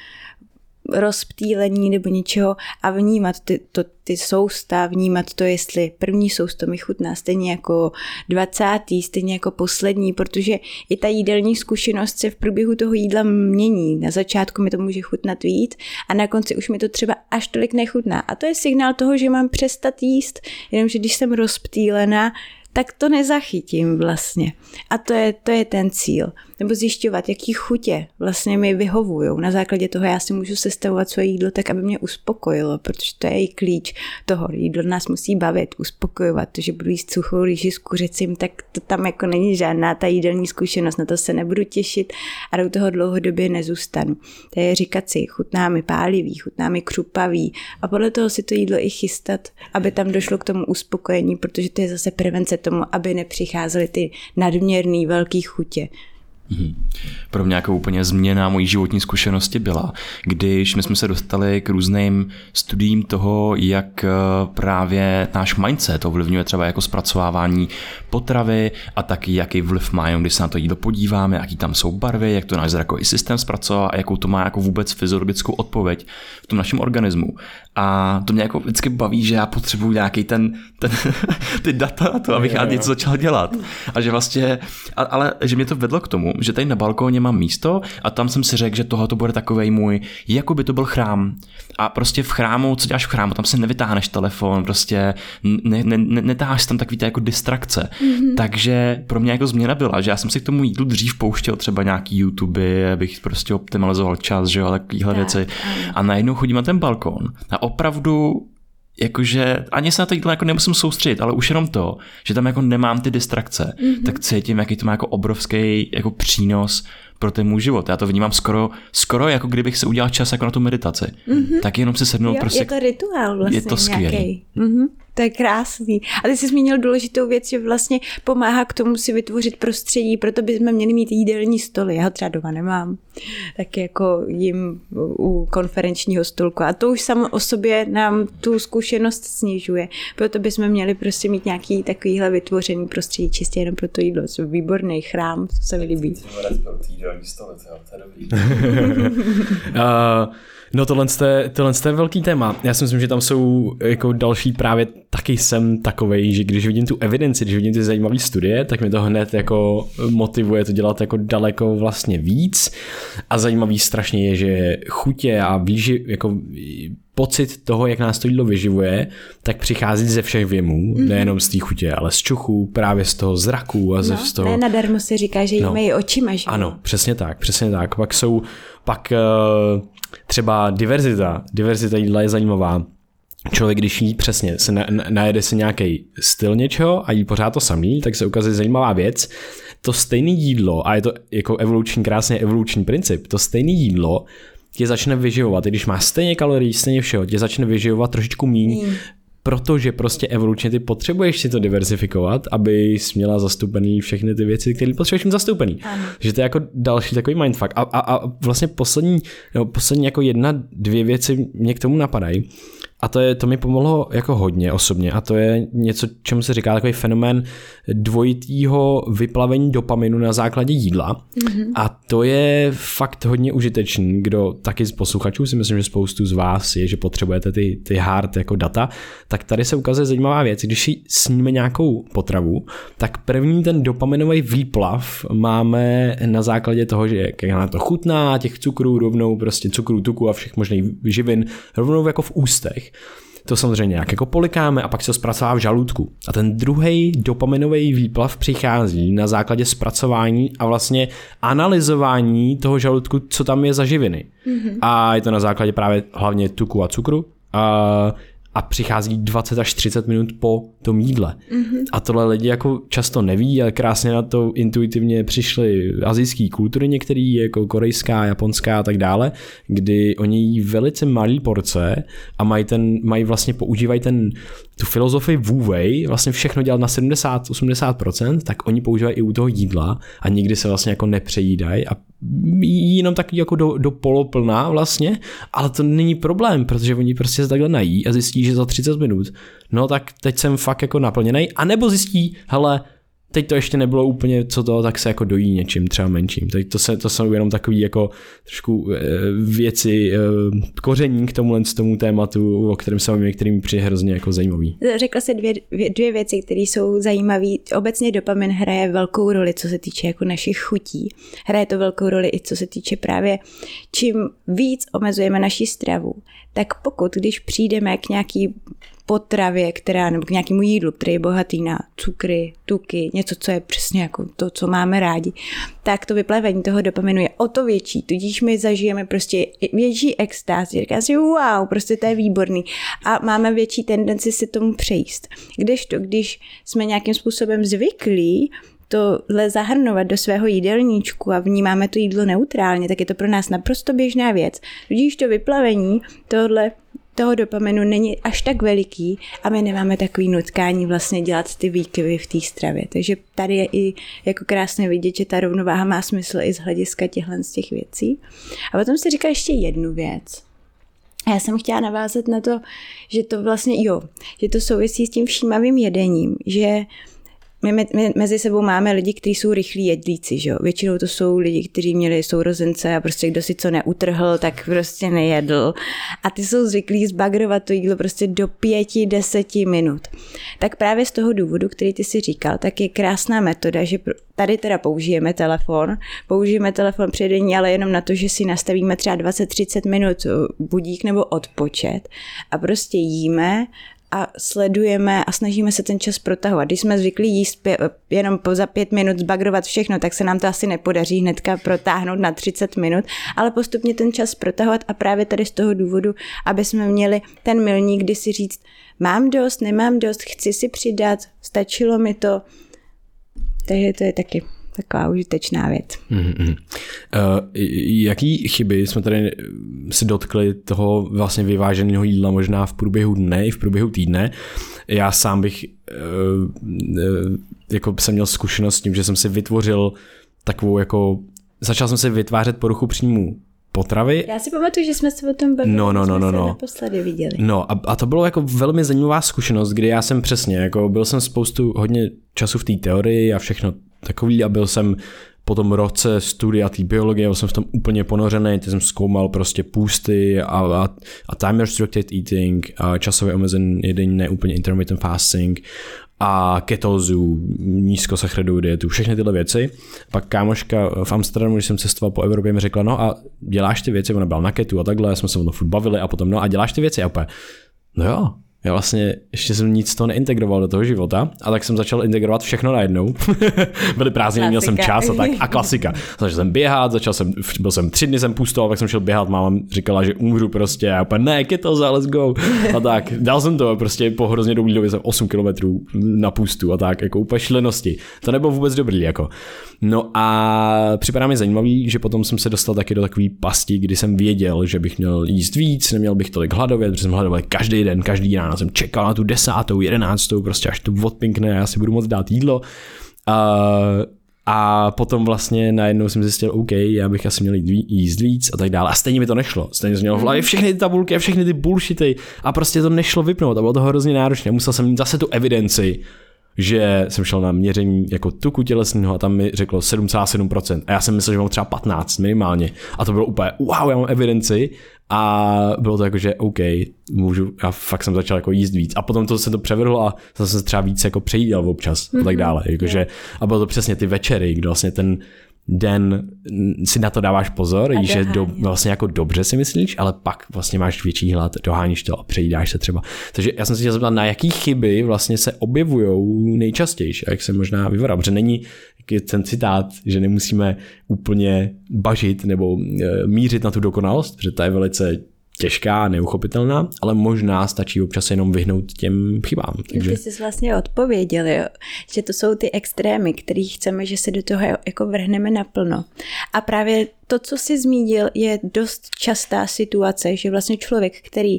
rozptýlení nebo něčeho a vnímat ty, to, ty sousta, vnímat to, jestli první sousto mi chutná stejně jako dvacátý, stejně jako poslední, protože i ta jídelní zkušenost se v průběhu toho jídla mění. Na začátku mi to může chutnat víc a na konci už mi to třeba až tolik nechutná. A to je signál toho, že mám přestat jíst, jenomže když jsem rozptýlená, tak to nezachytím vlastně. A to je, to je ten cíl. Nebo zjišťovat, jaký chutě vlastně mi vyhovují. Na základě toho já si můžu sestavovat svoje jídlo tak, aby mě uspokojilo, protože to je i klíč toho. Jídlo nás musí bavit, uspokojovat. To, že budu jíst suchou rýži s kuřecím, tak to tam jako není žádná ta jídelní zkušenost. Na to se nebudu těšit a do toho dlouhodobě nezůstanu. To je říkat si, chutná mi pálivý, chutná mi křupavý a podle toho si to jídlo i chystat, aby tam došlo k tomu uspokojení, protože to je zase prevence tomu, aby nepřicházely ty nadměrný velký chutě. Mhm. Pro mě jako úplně změna mojí životní zkušenosti byla, když my jsme se dostali k různým studiím toho, jak eh, právě náš mindset ovlivňuje třeba jako zpracovávání potravy a taky jaký vliv má, když se na to jídlo podíváme, jaký tam jsou barvy, jak to náš zrakový systém zpracová a jakou to má jako vůbec fyziologickou odpověď v tom našem organismu. A to mě jako vždycky baví, že já potřebuji nějaký ten, ten ty data na to, abych já něco začal dělat. A že vlastně, ale že mě to vedlo k tomu, že tady na balkóně mám místo a tam jsem si řekl, že tohle to bude takový můj, jako by to byl chrám. A prostě v chrámu, co děláš v chrámu, tam si nevytáhneš telefon, prostě ne, ne, ne, netáháš tam takový jako distrakce. Mm-hmm. Takže pro mě jako změna byla, že já jsem si k tomu jídlu dřív pouštěl třeba nějaký YouTube, abych prostě optimalizoval čas, že jo, takovýhle tak, věci. A najednou chodím na ten balkón a opravdu jakože ani se na to jídlo jako nemusím soustředit, ale už jenom to, že tam jako nemám ty distrakce, mm-hmm. tak cítím, jaký to má jako obrovský jako přínos pro ten můj život. Já to vnímám skoro, skoro jako kdybych se udělal čas jako na tu meditaci. Mm-hmm. Tak jenom se sednout jo, prostě. Je to rituál vlastně. Je to skvělé. Mm-hmm. To je krásný. A ty jsi zmínil důležitou věc, že vlastně pomáhá k tomu si vytvořit prostředí, proto bychom měli mít jídelní stoly. Já ho třeba doma nemám. Tak jako jim u konferenčního stolku. A to už samo o sobě nám tu zkušenost snižuje. Proto bychom měli prostě mít nějaký takovýhle vytvořený prostředí čistě jenom pro to jídlo. Je výborný chrám, to se mi líbí. To je dobrý. uh, No tohle je, tohle je velký téma. Já si myslím, že tam jsou jako další právě taky jsem takovej, že když vidím tu evidenci, když vidím ty zajímavé studie, tak mi to hned jako motivuje to dělat jako daleko vlastně víc. A zajímavý strašně je, že chutě a výži, jako pocit toho, jak nás to jídlo vyživuje, tak přichází ze všech věmů, mm-hmm. nejenom z té chutě, ale z čuchů, právě z toho zraku a ze, no, z toho... Ne, nadarmo se říká, že no. jí očima, že? Ano, přesně tak, přesně tak. Pak jsou, pak uh, třeba diverzita, diverzita jídla je zajímavá. Člověk, když jí přesně, se na, najede si nějaký styl něčeho a jí pořád to samý, tak se ukazuje zajímavá věc. To stejné jídlo, a je to jako evoluční, krásně evoluční princip, to stejné jídlo tě začne vyživovat, i když má stejně kalorií, stejně všeho, tě začne vyživovat trošičku míň, mm protože prostě evolučně ty potřebuješ si to diversifikovat, aby jsi měla zastoupený všechny ty věci, které potřebuješ mít zastoupený. Ano. Že to je jako další takový mindfuck. A, a, a vlastně poslední, no, poslední jako jedna, dvě věci mě k tomu napadají. A to, je, to mi pomohlo jako hodně osobně a to je něco, čemu se říká takový fenomén dvojitýho vyplavení dopaminu na základě jídla. Mm-hmm. a to je fakt hodně užitečný, kdo taky z posluchačů si myslím, že spoustu z vás je, že potřebujete ty, ty hard jako data, tak tady se ukazuje zajímavá věc, když si sníme nějakou potravu, tak první ten dopaminový výplav máme na základě toho, že jak na to chutná, těch cukrů rovnou, prostě cukrů, tuku a všech možných živin rovnou jako v ústech to samozřejmě nějak jako polikáme a pak se to zpracová v žaludku. A ten druhý dopaminový výplav přichází na základě zpracování a vlastně analyzování toho žaludku, co tam je za živiny. Mm-hmm. A je to na základě právě hlavně tuku a cukru. A a přichází 20 až 30 minut po tom jídle. Mm-hmm. A tohle lidi jako často neví, ale krásně na to intuitivně přišly azijské kultury některé, jako korejská, japonská a tak dále, kdy oni jí velice malý porce a mají, ten, mají vlastně používají ten, tu filozofii Wu Wei, vlastně všechno dělat na 70-80%, tak oni používají i u toho jídla a nikdy se vlastně jako nepřejídají a jenom tak jako do, do poloplná vlastně, ale to není problém, protože oni prostě se takhle nají a zjistí, že za 30 minut, no tak teď jsem fakt jako naplněný, anebo zjistí, hele, teď to ještě nebylo úplně co to, tak se jako dojí něčím třeba menším. Teď to, se, to jsou jenom takový jako trošku e, věci, e, koření k tomuhle z tomu tématu, o kterém se mi kterým přijde hrozně jako zajímavý. Řekla jsi dvě, dvě věci, které jsou zajímavé. Obecně dopamin hraje velkou roli, co se týče jako našich chutí. Hraje to velkou roli i co se týče právě, čím víc omezujeme naši stravu, tak pokud, když přijdeme k nějaký potravě, která, nebo k nějakému jídlu, který je bohatý na cukry, tuky, něco, co je přesně jako to, co máme rádi, tak to vyplavení toho dopaminu je o to větší, tudíž my zažijeme prostě větší extáz, říká si wow, prostě to je výborný a máme větší tendenci si tomu přejíst. Kdežto, když jsme nějakým způsobem zvyklí tohle zahrnovat do svého jídelníčku a vnímáme to jídlo neutrálně, tak je to pro nás naprosto běžná věc. Tudíž to vyplavení tohle toho dopaminu není až tak veliký a my nemáme takový nutkání vlastně dělat ty výkyvy v té stravě. Takže tady je i jako krásně vidět, že ta rovnováha má smysl i z hlediska těchhle z těch věcí. A potom si říká ještě jednu věc. Já jsem chtěla navázat na to, že to vlastně, jo, že to souvisí s tím všímavým jedením, že my, my mezi sebou máme lidi, kteří jsou rychlí jedlíci, že jo? Většinou to jsou lidi, kteří měli sourozence a prostě kdo si co neutrhl, tak prostě nejedl. A ty jsou zvyklí zbagrovat to jídlo prostě do pěti, deseti minut. Tak právě z toho důvodu, který ty si říkal, tak je krásná metoda, že tady teda použijeme telefon, použijeme telefon při jedení, ale jenom na to, že si nastavíme třeba 20-30 minut budík nebo odpočet a prostě jíme a sledujeme a snažíme se ten čas protahovat. Když jsme zvyklí jíst pě, jenom po za pět minut zbagrovat všechno, tak se nám to asi nepodaří hnedka protáhnout na 30 minut, ale postupně ten čas protahovat a právě tady z toho důvodu, aby jsme měli ten milník, kdy si říct, mám dost, nemám dost, chci si přidat, stačilo mi to. Takže to je taky taková užitečná věc. Mm-hmm. Uh, jaký chyby jsme tady si dotkli toho vlastně vyváženého jídla možná v průběhu dne i v průběhu týdne? Já sám bych uh, uh, jako jsem měl zkušenost s tím, že jsem si vytvořil takovou jako začal jsem si vytvářet poruchu příjmu potravy. Já si pamatuju, že jsme se o tom bavili, no, no, no, no, no. naposledy viděli. No a, a to bylo jako velmi zajímavá zkušenost, kdy já jsem přesně, jako byl jsem spoustu hodně času v té teorii a všechno takový a byl jsem po tom roce studia té biologie, byl jsem v tom úplně ponořený, teď jsem zkoumal prostě půsty a, a, a time restricted eating, a časově omezen jedení, ne úplně intermittent fasting a ketózu, nízkosacharidovou dietu, všechny tyhle věci. Pak kámoška v Amsterdamu, když jsem cestoval po Evropě, mi řekla, no a děláš ty věci, ona byla na ketu a takhle, jsme se o tom furt bavili a potom, no a děláš ty věci a opět, no jo, já vlastně ještě jsem nic to neintegroval do toho života a tak jsem začal integrovat všechno najednou. Byly prázdniny, měl jsem čas a tak a klasika. Začal jsem běhat, začal jsem, byl jsem tři dny jsem pustoval, pak jsem šel běhat, máma říkala, že umřu prostě a úplně ne, za let's go. A tak, dal jsem to prostě po hrozně dlouhé době jsem 8 kilometrů na pustu a tak, jako úplně šlenosti. To nebylo vůbec dobrý, jako. No a připadá mi zajímavý, že potom jsem se dostal taky do takové pasti, kdy jsem věděl, že bych měl jíst víc, neměl bych tolik hladovět, protože jsem hladoval každý den, každý ráno jsem čekal na tu desátou, jedenáctou, prostě až to odpinkne, já si budu moc dát jídlo. A, a potom vlastně najednou jsem zjistil, OK, já bych asi měl jíst víc a tak dále. A stejně mi to nešlo. Stejně jsem měl v hlavě všechny ty tabulky a všechny ty bullshity a prostě to nešlo vypnout a bylo to hrozně náročné. Musel jsem mít zase tu evidenci, že jsem šel na měření jako tuku tělesného a tam mi řeklo 7,7% a já jsem myslel, že mám třeba 15 minimálně a to bylo úplně wow, já mám evidenci a bylo to jako, že OK, můžu, já fakt jsem začal jako jíst víc a potom to se to převrhlo a zase se třeba víc jako přejídal občas mm-hmm. a tak mhm. dále, jakože, a bylo to přesně ty večery, kdy vlastně ten den si na to dáváš pozor, jíš že do, vlastně jako dobře si myslíš, ale pak vlastně máš větší hlad, doháníš to a přejídáš se třeba. Takže já jsem se chtěl zeptat, na jaký chyby vlastně se objevují nejčastěji, jak se možná vyvará, protože není ten citát, že nemusíme úplně bažit nebo e, mířit na tu dokonalost, protože ta je velice těžká, neuchopitelná, ale možná stačí občas jenom vyhnout těm chybám. Takže... Ty jsi vlastně odpověděl, jo? že to jsou ty extrémy, který chceme, že se do toho jako vrhneme naplno. A právě to, co jsi zmínil, je dost častá situace, že vlastně člověk, který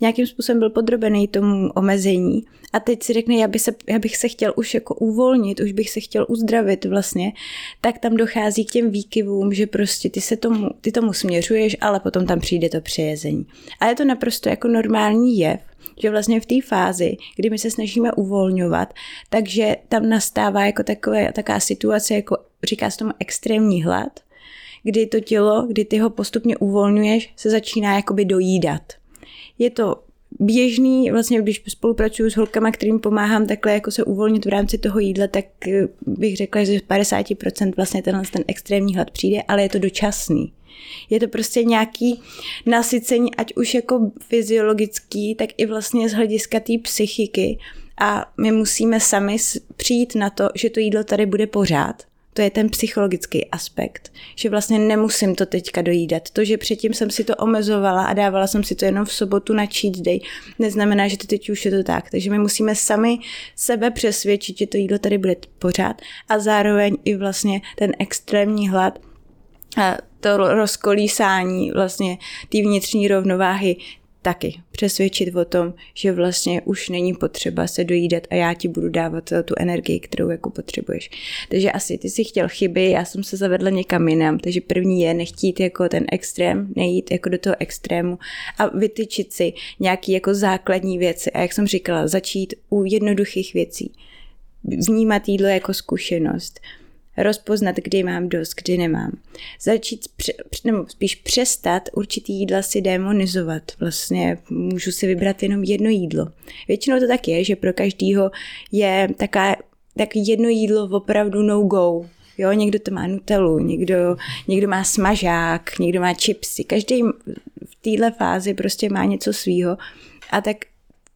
nějakým způsobem byl podrobený tomu omezení a teď si řekne, já, by se, já bych se chtěl už jako uvolnit, už bych se chtěl uzdravit vlastně, tak tam dochází k těm výkyvům, že prostě ty se tomu, ty tomu směřuješ, ale potom tam přijde to přejezení. A je to naprosto jako normální jev, že vlastně v té fázi, kdy my se snažíme uvolňovat, takže tam nastává jako takové, taková situace, jako říká se tomu extrémní hlad, kdy to tělo, kdy ty ho postupně uvolňuješ, se začíná jakoby dojídat. Je to běžný, vlastně když spolupracuju s holkama, kterým pomáhám takhle jako se uvolnit v rámci toho jídla, tak eh, bych řekla, že z 50% vlastně tenhle ten extrémní hlad přijde, ale je to dočasný. Je to prostě nějaký nasycení, ať už jako fyziologický, tak i vlastně z hlediska té psychiky. A my musíme sami přijít na to, že to jídlo tady bude pořád to je ten psychologický aspekt, že vlastně nemusím to teďka dojídat. To, že předtím jsem si to omezovala a dávala jsem si to jenom v sobotu na cheat day, neznamená, že to teď už je to tak. Takže my musíme sami sebe přesvědčit, že to jídlo tady bude pořád a zároveň i vlastně ten extrémní hlad a to rozkolísání vlastně té vnitřní rovnováhy taky přesvědčit o tom, že vlastně už není potřeba se dojídat a já ti budu dávat tu energii, kterou jako potřebuješ. Takže asi ty si chtěl chyby, já jsem se zavedla někam jinam, takže první je nechtít jako ten extrém, nejít jako do toho extrému a vytyčit si nějaký jako základní věci a jak jsem říkala, začít u jednoduchých věcí. Vnímat jídlo jako zkušenost, rozpoznat, kdy mám dost, kdy nemám. Začít, nebo spíš přestat určitý jídla si demonizovat. Vlastně můžu si vybrat jenom jedno jídlo. Většinou to tak je, že pro každýho je taká, tak jedno jídlo opravdu no go. Jo, někdo to má nutelu, někdo, někdo má smažák, někdo má chipsy. Každý v téhle fázi prostě má něco svýho. A tak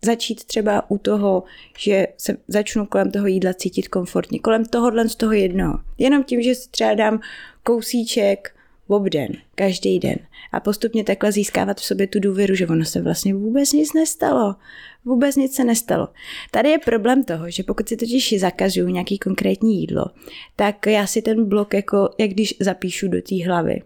začít třeba u toho, že se začnu kolem toho jídla cítit komfortně, kolem tohohle z toho jednoho. Jenom tím, že si třeba dám kousíček obden, každý den a postupně takhle získávat v sobě tu důvěru, že ono se vlastně vůbec nic nestalo. Vůbec nic se nestalo. Tady je problém toho, že pokud si totiž zakazuju nějaký konkrétní jídlo, tak já si ten blok jako, jak když zapíšu do té hlavy.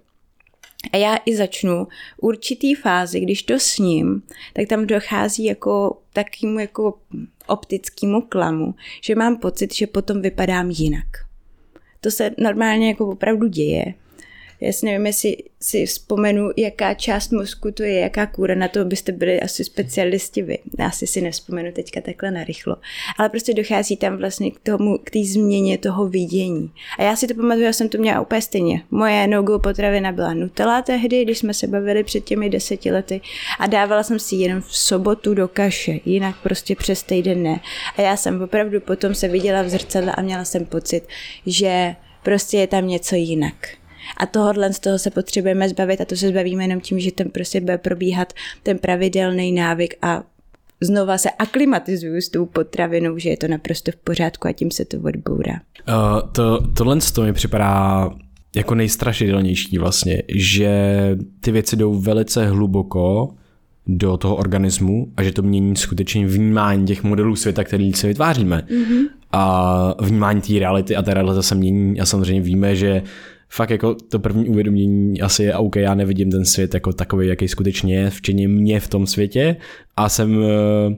A já i začnu určitý fázi, když to sním, tak tam dochází jako takýmu jako optickému klamu, že mám pocit, že potom vypadám jinak. To se normálně jako opravdu děje. Já si nevím, jestli si vzpomenu, jaká část mozku to je, jaká kůra, na to byste byli asi specialisti vy. Já si si nevzpomenu teďka takhle narychlo. Ale prostě dochází tam vlastně k tomu, k té změně toho vidění. A já si to pamatuju, já jsem to měla úplně stejně. Moje no potravina byla Nutella tehdy, když jsme se bavili před těmi deseti lety a dávala jsem si jenom v sobotu do kaše, jinak prostě přes týden ne. A já jsem opravdu potom se viděla v zrcadle a měla jsem pocit, že prostě je tam něco jinak. A tohohle z toho se potřebujeme zbavit a to se zbavíme jenom tím, že ten prostě bude probíhat ten pravidelný návyk a znova se aklimatizuju s tou potravinou, že je to naprosto v pořádku a tím se to odbourá. Uh, to, tohle to mi připadá jako nejstrašidelnější vlastně, že ty věci jdou velice hluboko do toho organismu a že to mění skutečně vnímání těch modelů světa, který si vytváříme. Mm-hmm. A vnímání té reality a ta realita se mění a samozřejmě víme, že fakt jako to první uvědomění asi je, OK, já nevidím ten svět jako takový, jaký skutečně je, včetně mě v tom světě. A jsem eh,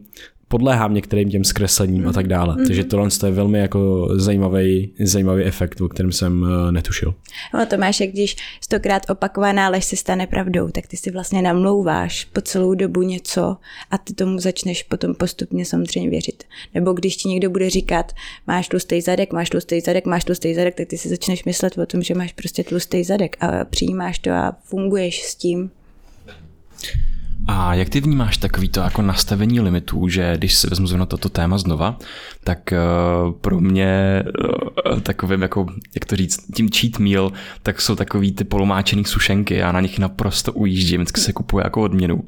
podléhám některým těm zkreslením a tak dále. Mm-hmm. Takže tohle je velmi jako zajímavý, zajímavý efekt, o kterém jsem uh, netušil. No to máš, jak když stokrát opakovaná lež se stane pravdou, tak ty si vlastně namlouváš po celou dobu něco a ty tomu začneš potom postupně samozřejmě věřit. Nebo když ti někdo bude říkat, máš tlustý zadek, máš tlustý zadek, máš tlustý zadek, tak ty si začneš myslet o tom, že máš prostě tlustý zadek a přijímáš to a funguješ s tím. A jak ty vnímáš takový to jako nastavení limitů, že když se vezmu na toto téma znova, tak uh, pro mě uh, takovým jako, jak to říct, tím cheat meal, tak jsou takový ty polomáčený sušenky, já na nich naprosto ujíždím, vždycky se kupuje jako odměnu.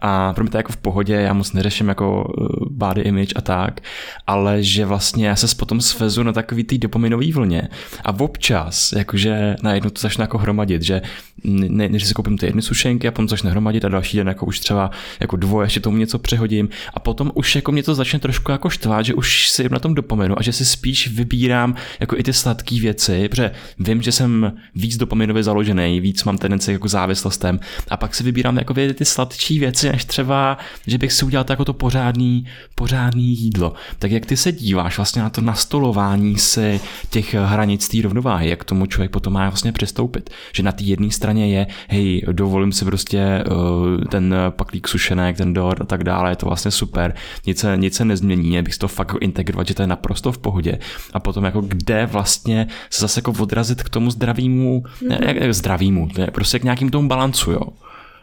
A pro mě to je jako v pohodě, já moc neřeším jako uh, body image a tak, ale že vlastně já se potom svezu na takový ty dopaminový vlně a občas, jakože najednou to začne jako hromadit, že ne, než si koupím ty jedny sušenky a potom začne hromadit a další den jako už třeba jako dvoje, ještě tomu něco přehodím. A potom už jako mě to začne trošku jako štvát, že už si na tom dopaminu a že si spíš vybírám jako i ty sladké věci, protože vím, že jsem víc dopaminově založený, víc mám tendenci jako závislostem. A pak si vybírám jako ty sladčí věci, než třeba, že bych si udělal jako to pořádný, pořádný jídlo. Tak jak ty se díváš vlastně na to nastolování si těch hranic té rovnováhy, jak tomu člověk potom má vlastně přistoupit, že na té jedné straně je, hej, dovolím si prostě uh, ten paklík sušenek, ten dort a tak dále, je to vlastně super, nic se, nic se nezmění, abych to fakt integrovat, že to je naprosto v pohodě. A potom jako kde vlastně se zase jako odrazit k tomu zdravému, mm-hmm. ne, jak, zdravému, prostě k nějakým tomu balancu, jo.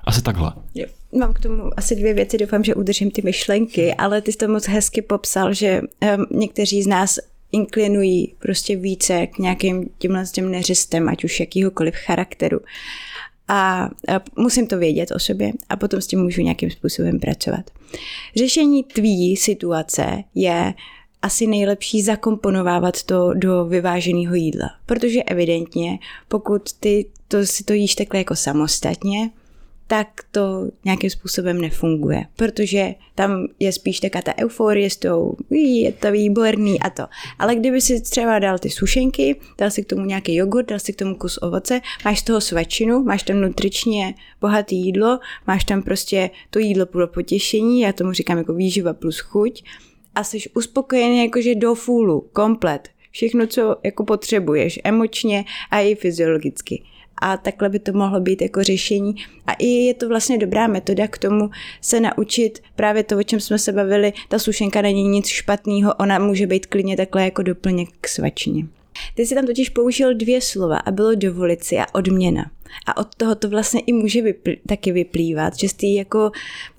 Asi takhle. Jo. Mám k tomu asi dvě věci, doufám, že udržím ty myšlenky, ale ty jsi to moc hezky popsal, že um, někteří z nás inklinují prostě více k nějakým těmhle těm neřistem, ať už jakýhokoliv charakteru. A, musím to vědět o sobě a potom s tím můžu nějakým způsobem pracovat. Řešení tvý situace je asi nejlepší zakomponovávat to do vyváženého jídla, protože evidentně, pokud ty to si to jíš takhle jako samostatně, tak to nějakým způsobem nefunguje, protože tam je spíš taká ta euforie s tou, je to výborný a to. Ale kdyby si třeba dal ty sušenky, dal si k tomu nějaký jogurt, dal si k tomu kus ovoce, máš z toho svačinu, máš tam nutričně bohaté jídlo, máš tam prostě to jídlo pro potěšení, já tomu říkám jako výživa plus chuť a jsi uspokojený jakože do fůlu, komplet. Všechno, co jako potřebuješ, emočně a i fyziologicky a takhle by to mohlo být jako řešení. A i je to vlastně dobrá metoda k tomu se naučit právě to, o čem jsme se bavili, ta sušenka není nic špatného, ona může být klidně takhle jako doplněk k svačině. Ty jsi tam totiž použil dvě slova a bylo dovolit si a odměna. A od toho to vlastně i může vypl- taky vyplývat, že, ty jako,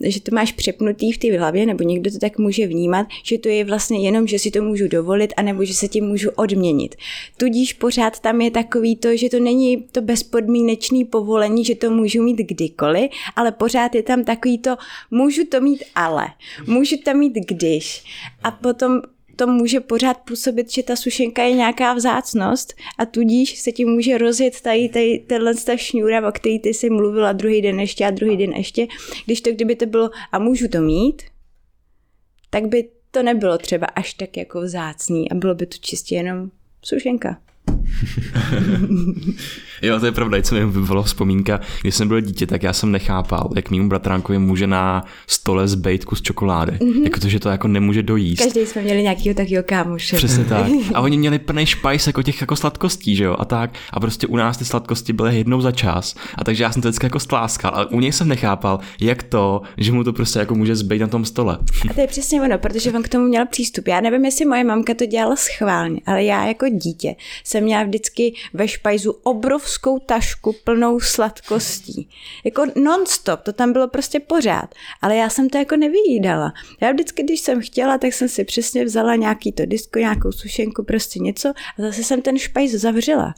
že to máš přepnutý v té hlavě, nebo někdo to tak může vnímat, že to je vlastně jenom, že si to můžu dovolit, anebo že se tím můžu odměnit. Tudíž pořád tam je takový to, že to není to bezpodmínečné povolení, že to můžu mít kdykoliv, ale pořád je tam takový to, můžu to mít ale, můžu to mít když. A potom to může pořád působit, že ta sušenka je nějaká vzácnost a tudíž se ti může rozjet tady, tady tenhle ta šňůra, o který ty jsi mluvila druhý den ještě a druhý den ještě. Když to, kdyby to bylo a můžu to mít, tak by to nebylo třeba až tak jako vzácný a bylo by to čistě jenom sušenka. jo, to je pravda, co mi vyvolalo vzpomínka. Když jsem byl dítě, tak já jsem nechápal, jak mým bratránkovi může na stole zbejt kus čokolády. Mm-hmm. Jako to, že to jako nemůže dojíst. Každý jsme měli nějakého takového kámoše. Přesně tak. A oni měli plný špajs jako těch jako sladkostí, že jo, a tak. A prostě u nás ty sladkosti byly jednou za čas. A takže já jsem to vždycky jako stláskal. Ale u něj jsem nechápal, jak to, že mu to prostě jako může zbejt na tom stole. A to je přesně ono, protože on k tomu měl přístup. Já nevím, jestli moje mamka to dělala schválně, ale já jako dítě jsem měla vždycky ve špajzu obrovskou tašku plnou sladkostí. Jako non-stop, to tam bylo prostě pořád. Ale já jsem to jako nevyjídala. Já vždycky, když jsem chtěla, tak jsem si přesně vzala nějaký to disko, nějakou sušenku, prostě něco a zase jsem ten špajz zavřela.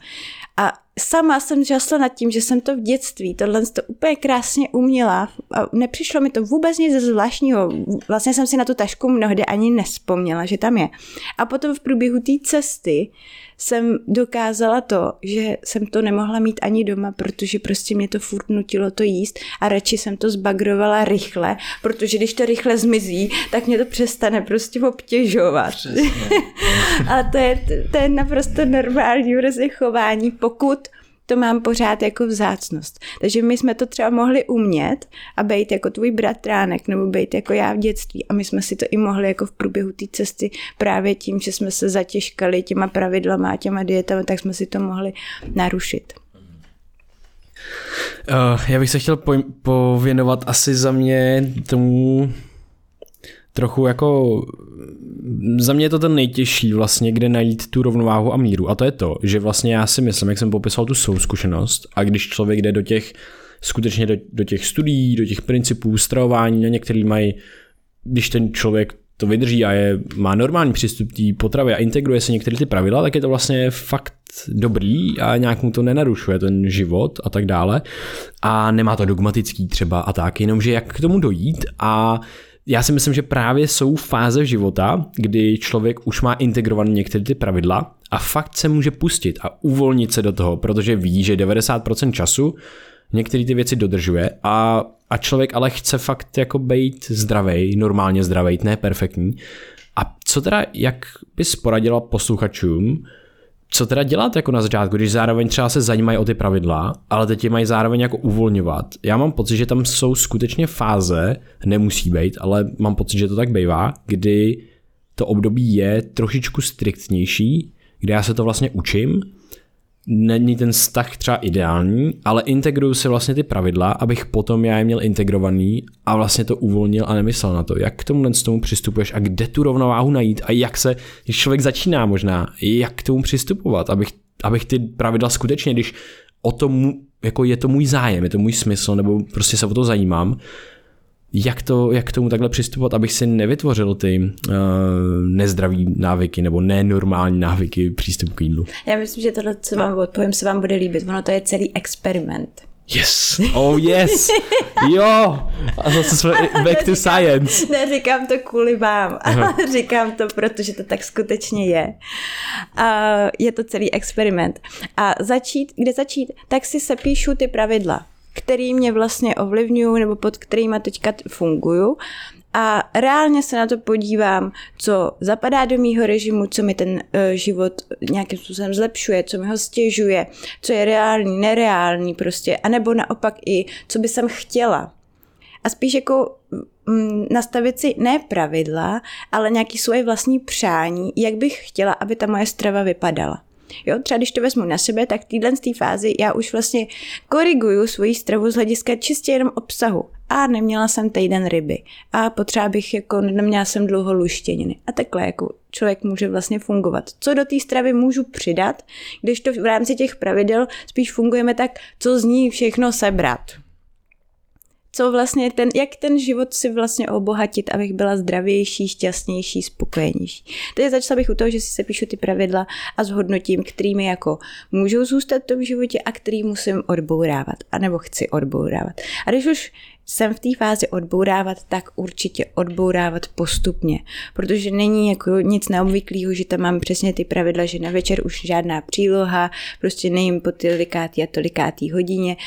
A sama jsem žasla nad tím, že jsem to v dětství, tohle to úplně krásně uměla a nepřišlo mi to vůbec nic zvláštního. Vlastně jsem si na tu tašku mnohdy ani nespomněla, že tam je. A potom v průběhu té cesty jsem dokázala to, že jsem to nemohla mít ani doma, protože prostě mě to furt nutilo to jíst a radši jsem to zbagrovala rychle, protože když to rychle zmizí, tak mě to přestane prostě obtěžovat. a to je, to je naprosto normální prostě chování, pokud to mám pořád jako vzácnost. Takže my jsme to třeba mohli umět a být jako tvůj bratránek nebo být jako já v dětství a my jsme si to i mohli jako v průběhu té cesty právě tím, že jsme se zatěžkali těma pravidlama a těma dietami, tak jsme si to mohli narušit. Uh, já bych se chtěl pověnovat asi za mě tomu trochu jako za mě je to ten nejtěžší vlastně, kde najít tu rovnováhu a míru. A to je to, že vlastně já si myslím, jak jsem popisal tu svou zkušenost a když člověk jde do těch skutečně do, do těch studií, do těch principů stravování, na některý mají, když ten člověk to vydrží a je, má normální přístup té potravy a integruje se některé ty pravidla, tak je to vlastně fakt dobrý a nějak mu to nenarušuje ten život a tak dále. A nemá to dogmatický třeba a tak, jenomže jak k tomu dojít a já si myslím, že právě jsou fáze života, kdy člověk už má integrované některé ty pravidla a fakt se může pustit a uvolnit se do toho, protože ví, že 90% času některé ty věci dodržuje a, a člověk ale chce fakt jako být zdravý, normálně zdravý, ne perfektní. A co teda, jak bys poradila posluchačům, co teda dělat jako na začátku, když zároveň třeba se zajímají o ty pravidla, ale teď je mají zároveň jako uvolňovat. Já mám pocit, že tam jsou skutečně fáze, nemusí být, ale mám pocit, že to tak bývá, kdy to období je trošičku striktnější, kde já se to vlastně učím není ten vztah třeba ideální, ale integruju si vlastně ty pravidla, abych potom já je měl integrovaný a vlastně to uvolnil a nemyslel na to, jak k tomu tomu přistupuješ a kde tu rovnováhu najít a jak se, když člověk začíná možná, jak k tomu přistupovat, abych, abych ty pravidla skutečně, když o tom, jako je to můj zájem, je to můj smysl, nebo prostě se o to zajímám, jak, to, jak k tomu takhle přistupovat, abych si nevytvořil ty uh, nezdraví návyky nebo nenormální návyky přístupu k jídlu. Já myslím, že tohle, co vám odpovím, se vám bude líbit. Ono to je celý experiment. Yes! Oh yes! Jo! A zase jsme back to science. Neříkám to kvůli vám, ale říkám to, protože to tak skutečně je. A je to celý experiment. A začít, kde začít? Tak si sepíšu ty pravidla který mě vlastně ovlivňují nebo pod kterými teďka funguju a reálně se na to podívám, co zapadá do mýho režimu, co mi ten uh, život nějakým způsobem zlepšuje, co mi ho stěžuje, co je reální, nereální prostě, anebo naopak i, co by jsem chtěla. A spíš jako nastavit si ne pravidla, ale nějaký svoje vlastní přání, jak bych chtěla, aby ta moje strava vypadala. Jo, třeba když to vezmu na sebe, tak v téhle fázi já už vlastně koriguju svoji stravu z hlediska čistě jenom obsahu. A neměla jsem týden ryby. A potřeba bych jako, neměla jsem dlouho luštěniny. A takhle jako člověk může vlastně fungovat. Co do té stravy můžu přidat, když to v rámci těch pravidel spíš fungujeme tak, co z ní všechno sebrat co vlastně ten, jak ten život si vlastně obohatit, abych byla zdravější, šťastnější, spokojenější. Takže začala bych u toho, že si se píšu ty pravidla a zhodnotím, kterými jako můžou zůstat v tom životě a který musím odbourávat, anebo chci odbourávat. A když už jsem v té fázi odbourávat, tak určitě odbourávat postupně, protože není jako nic neobvyklého, že tam mám přesně ty pravidla, že na večer už žádná příloha, prostě nejím po tolikátý a tolikátý hodině,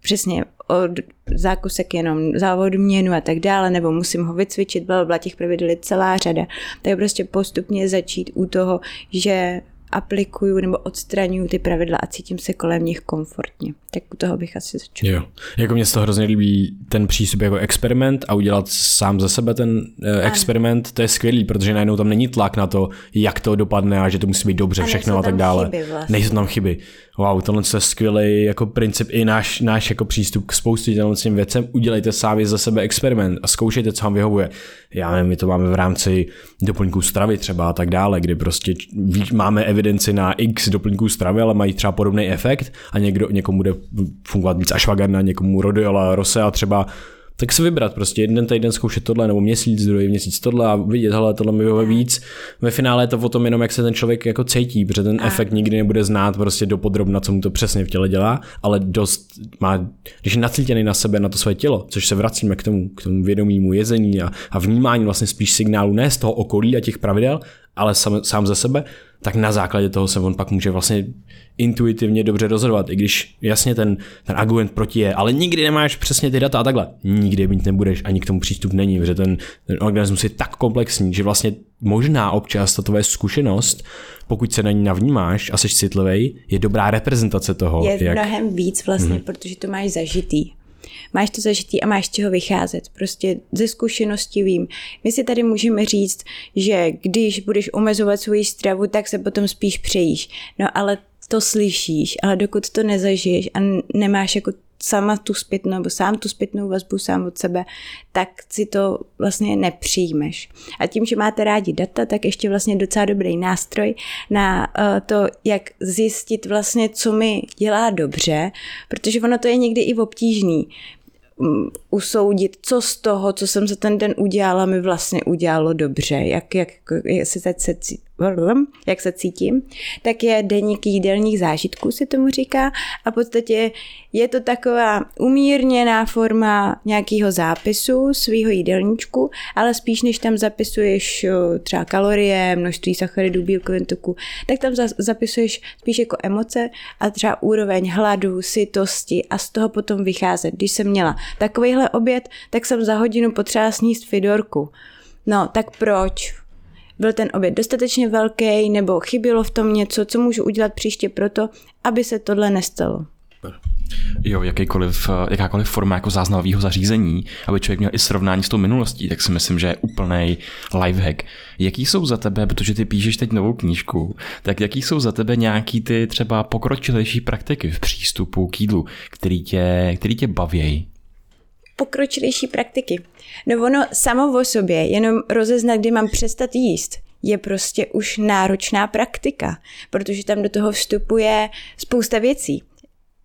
přesně od zákusek jenom za odměnu a tak dále, nebo musím ho vycvičit, byla, byla těch pravidel je celá řada. Tak prostě postupně začít u toho, že aplikuju nebo odstraňuju ty pravidla a cítím se kolem nich komfortně. Tak u toho bych asi začal. Jo. Jako mě se to hrozně líbí ten přístup jako experiment a udělat sám za sebe ten uh, experiment, ano. to je skvělý, protože najednou tam není tlak na to, jak to dopadne a že to musí být dobře, a všechno a tak dále. Vlastně. Nejsou tam chyby. Wow, tohle je skvělý jako princip i náš, náš jako přístup k spoustě těm věcem. Udělejte sami za sebe experiment a zkoušejte, co vám vyhovuje. Já nevím, my to máme v rámci doplňků stravy třeba a tak dále, kdy prostě máme evidenci na x doplňků stravy, ale mají třeba podobný efekt a někdo, někomu bude fungovat víc ashwagandha, někomu rhodiola, rosea třeba tak si vybrat prostě jeden týden zkoušet tohle, nebo měsíc, druhý měsíc tohle a vidět, hele, tohle mi vyhovuje víc. Ve finále je to o tom jenom, jak se ten člověk jako cítí, protože ten a. efekt nikdy nebude znát prostě dopodrobna, co mu to přesně v těle dělá, ale dost má, když je nacítěný na sebe, na to své tělo, což se vracíme k tomu, k tomu vědomímu jezení a, a vnímání vlastně spíš signálu ne z toho okolí a těch pravidel, ale sám, sám ze sebe, tak na základě toho se on pak může vlastně intuitivně dobře rozhodovat, i když jasně ten, ten argument proti je, ale nikdy nemáš přesně ty data a takhle. Nikdy mít nebudeš, ani k tomu přístup není, protože ten, ten organismus je tak komplexní, že vlastně možná občas ta tvoje zkušenost, pokud se na ní navnímáš a jsi citlivý, je dobrá reprezentace toho. Je jak... mnohem víc vlastně, hmm. protože to máš zažitý máš to zažitý a máš z čeho vycházet. Prostě ze zkušenosti vím. My si tady můžeme říct, že když budeš omezovat svoji stravu, tak se potom spíš přejíš. No ale to slyšíš, ale dokud to nezažiješ a nemáš jako sama tu zpětnou, nebo sám tu zpětnou vazbu sám od sebe, tak si to vlastně nepřijmeš. A tím, že máte rádi data, tak ještě vlastně docela dobrý nástroj na uh, to, jak zjistit vlastně, co mi dělá dobře, protože ono to je někdy i obtížný um, usoudit, co z toho, co jsem za ten den udělala, mi vlastně udělalo dobře, jak, jak, jak se, se, jak se cítím, tak je deník jídelních zážitků, se tomu říká, a v podstatě je to taková umírněná forma nějakého zápisu svého jídelníčku, ale spíš než tam zapisuješ třeba kalorie, množství sacharidů, bílkovin tuku, tak tam zapisuješ spíš jako emoce a třeba úroveň hladu, sytosti a z toho potom vycházet. Když jsem měla takovýhle oběd, tak jsem za hodinu potřeba sníst fidorku. No, tak proč? Byl ten oběd dostatečně velký nebo chybělo v tom něco, co můžu udělat příště proto, aby se tohle nestalo. Jo, jakýkoliv, jakákoliv forma jako záznamového zařízení, aby člověk měl i srovnání s tou minulostí, tak si myslím, že je úplný lifehack. Jaký jsou za tebe, protože ty píšeš teď novou knížku, tak jaký jsou za tebe nějaký ty třeba pokročilejší praktiky v přístupu k jídlu, který tě, který tě bavějí? Pokročilejší praktiky. No ono samo o sobě, jenom rozeznat, kdy mám přestat jíst, je prostě už náročná praktika, protože tam do toho vstupuje spousta věcí.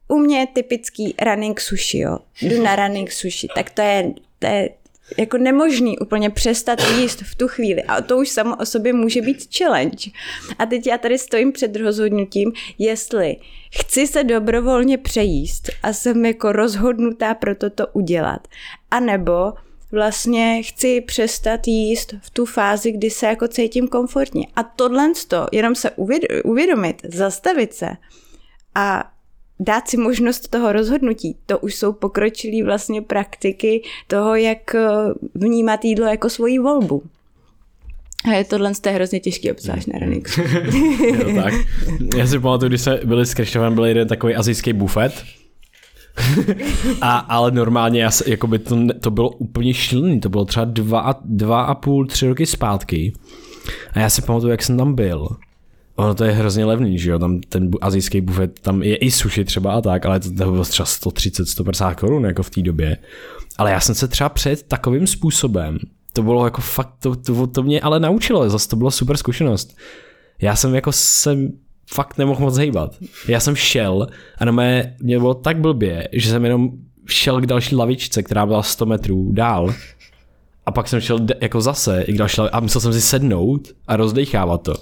U mě typický running sushi, jo. Jdu na running sushi, tak to je, to je jako nemožný úplně přestat jíst v tu chvíli. A to už samo o sobě může být challenge. A teď já tady stojím před rozhodnutím, jestli chci se dobrovolně přejíst a jsem jako rozhodnutá pro toto udělat. A nebo vlastně chci přestat jíst v tu fázi, kdy se jako cítím komfortně. A tohle to, jenom se uvědomit, zastavit se a dát si možnost toho rozhodnutí. To už jsou pokročilé vlastně praktiky toho, jak eh, vnímat jídlo jako svoji volbu. A je tohle je hrozně těžký obzvlášť na Renix. tak. Já si pamatuju, když jsme byli s Krištovem, byl jeden takový azijský bufet, a, ale normálně já, jakoby to, to bylo úplně šílený, to bylo třeba dva, dva a půl, tři roky zpátky. A já si pamatuju, jak jsem tam byl. Ono to je hrozně levný, že jo, tam ten azijský bufet, tam je i sushi třeba a tak, ale to, to bylo třeba 130, 150 korun jako v té době. Ale já jsem se třeba před takovým způsobem, to bylo jako fakt, to, to, to mě ale naučilo, zase to byla super zkušenost. Já jsem jako jsem fakt nemohl moc hejbat. Já jsem šel a na mé, mě bylo tak blbě, že jsem jenom šel k další lavičce, která byla 100 metrů dál a pak jsem šel jako zase i k další a musel jsem si sednout a rozdechávat to.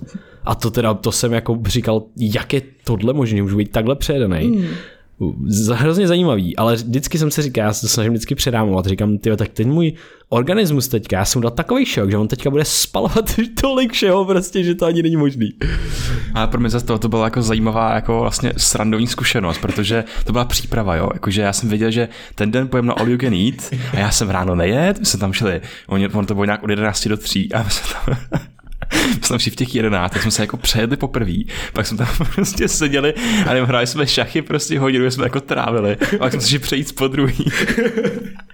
A to teda, to jsem jako říkal, jak je tohle možné, můžu být takhle přejedený. Mm hrozně zajímavý, ale vždycky jsem se říkal, já se to snažím vždycky předámovat, říkám, ty tak ten můj organismus teďka, já jsem dal takový šok, že on teďka bude spalovat tolik všeho prostě, že to ani není možný. Ale pro mě zase to, to byla jako zajímavá jako vlastně srandovní zkušenost, protože to byla příprava, jo, jakože já jsem věděl, že ten den pojem na all you can eat a já jsem ráno nejet, my jsme tam šli, oni, on to bylo nějak od 11 do 3 a my jsme tam jsme v těch 11, tak jsme se jako přejedli poprvé, pak jsme tam prostě seděli a nevím, hráli jsme šachy prostě hodinu, jsme jako trávili, pak jsme si přejít po druhý.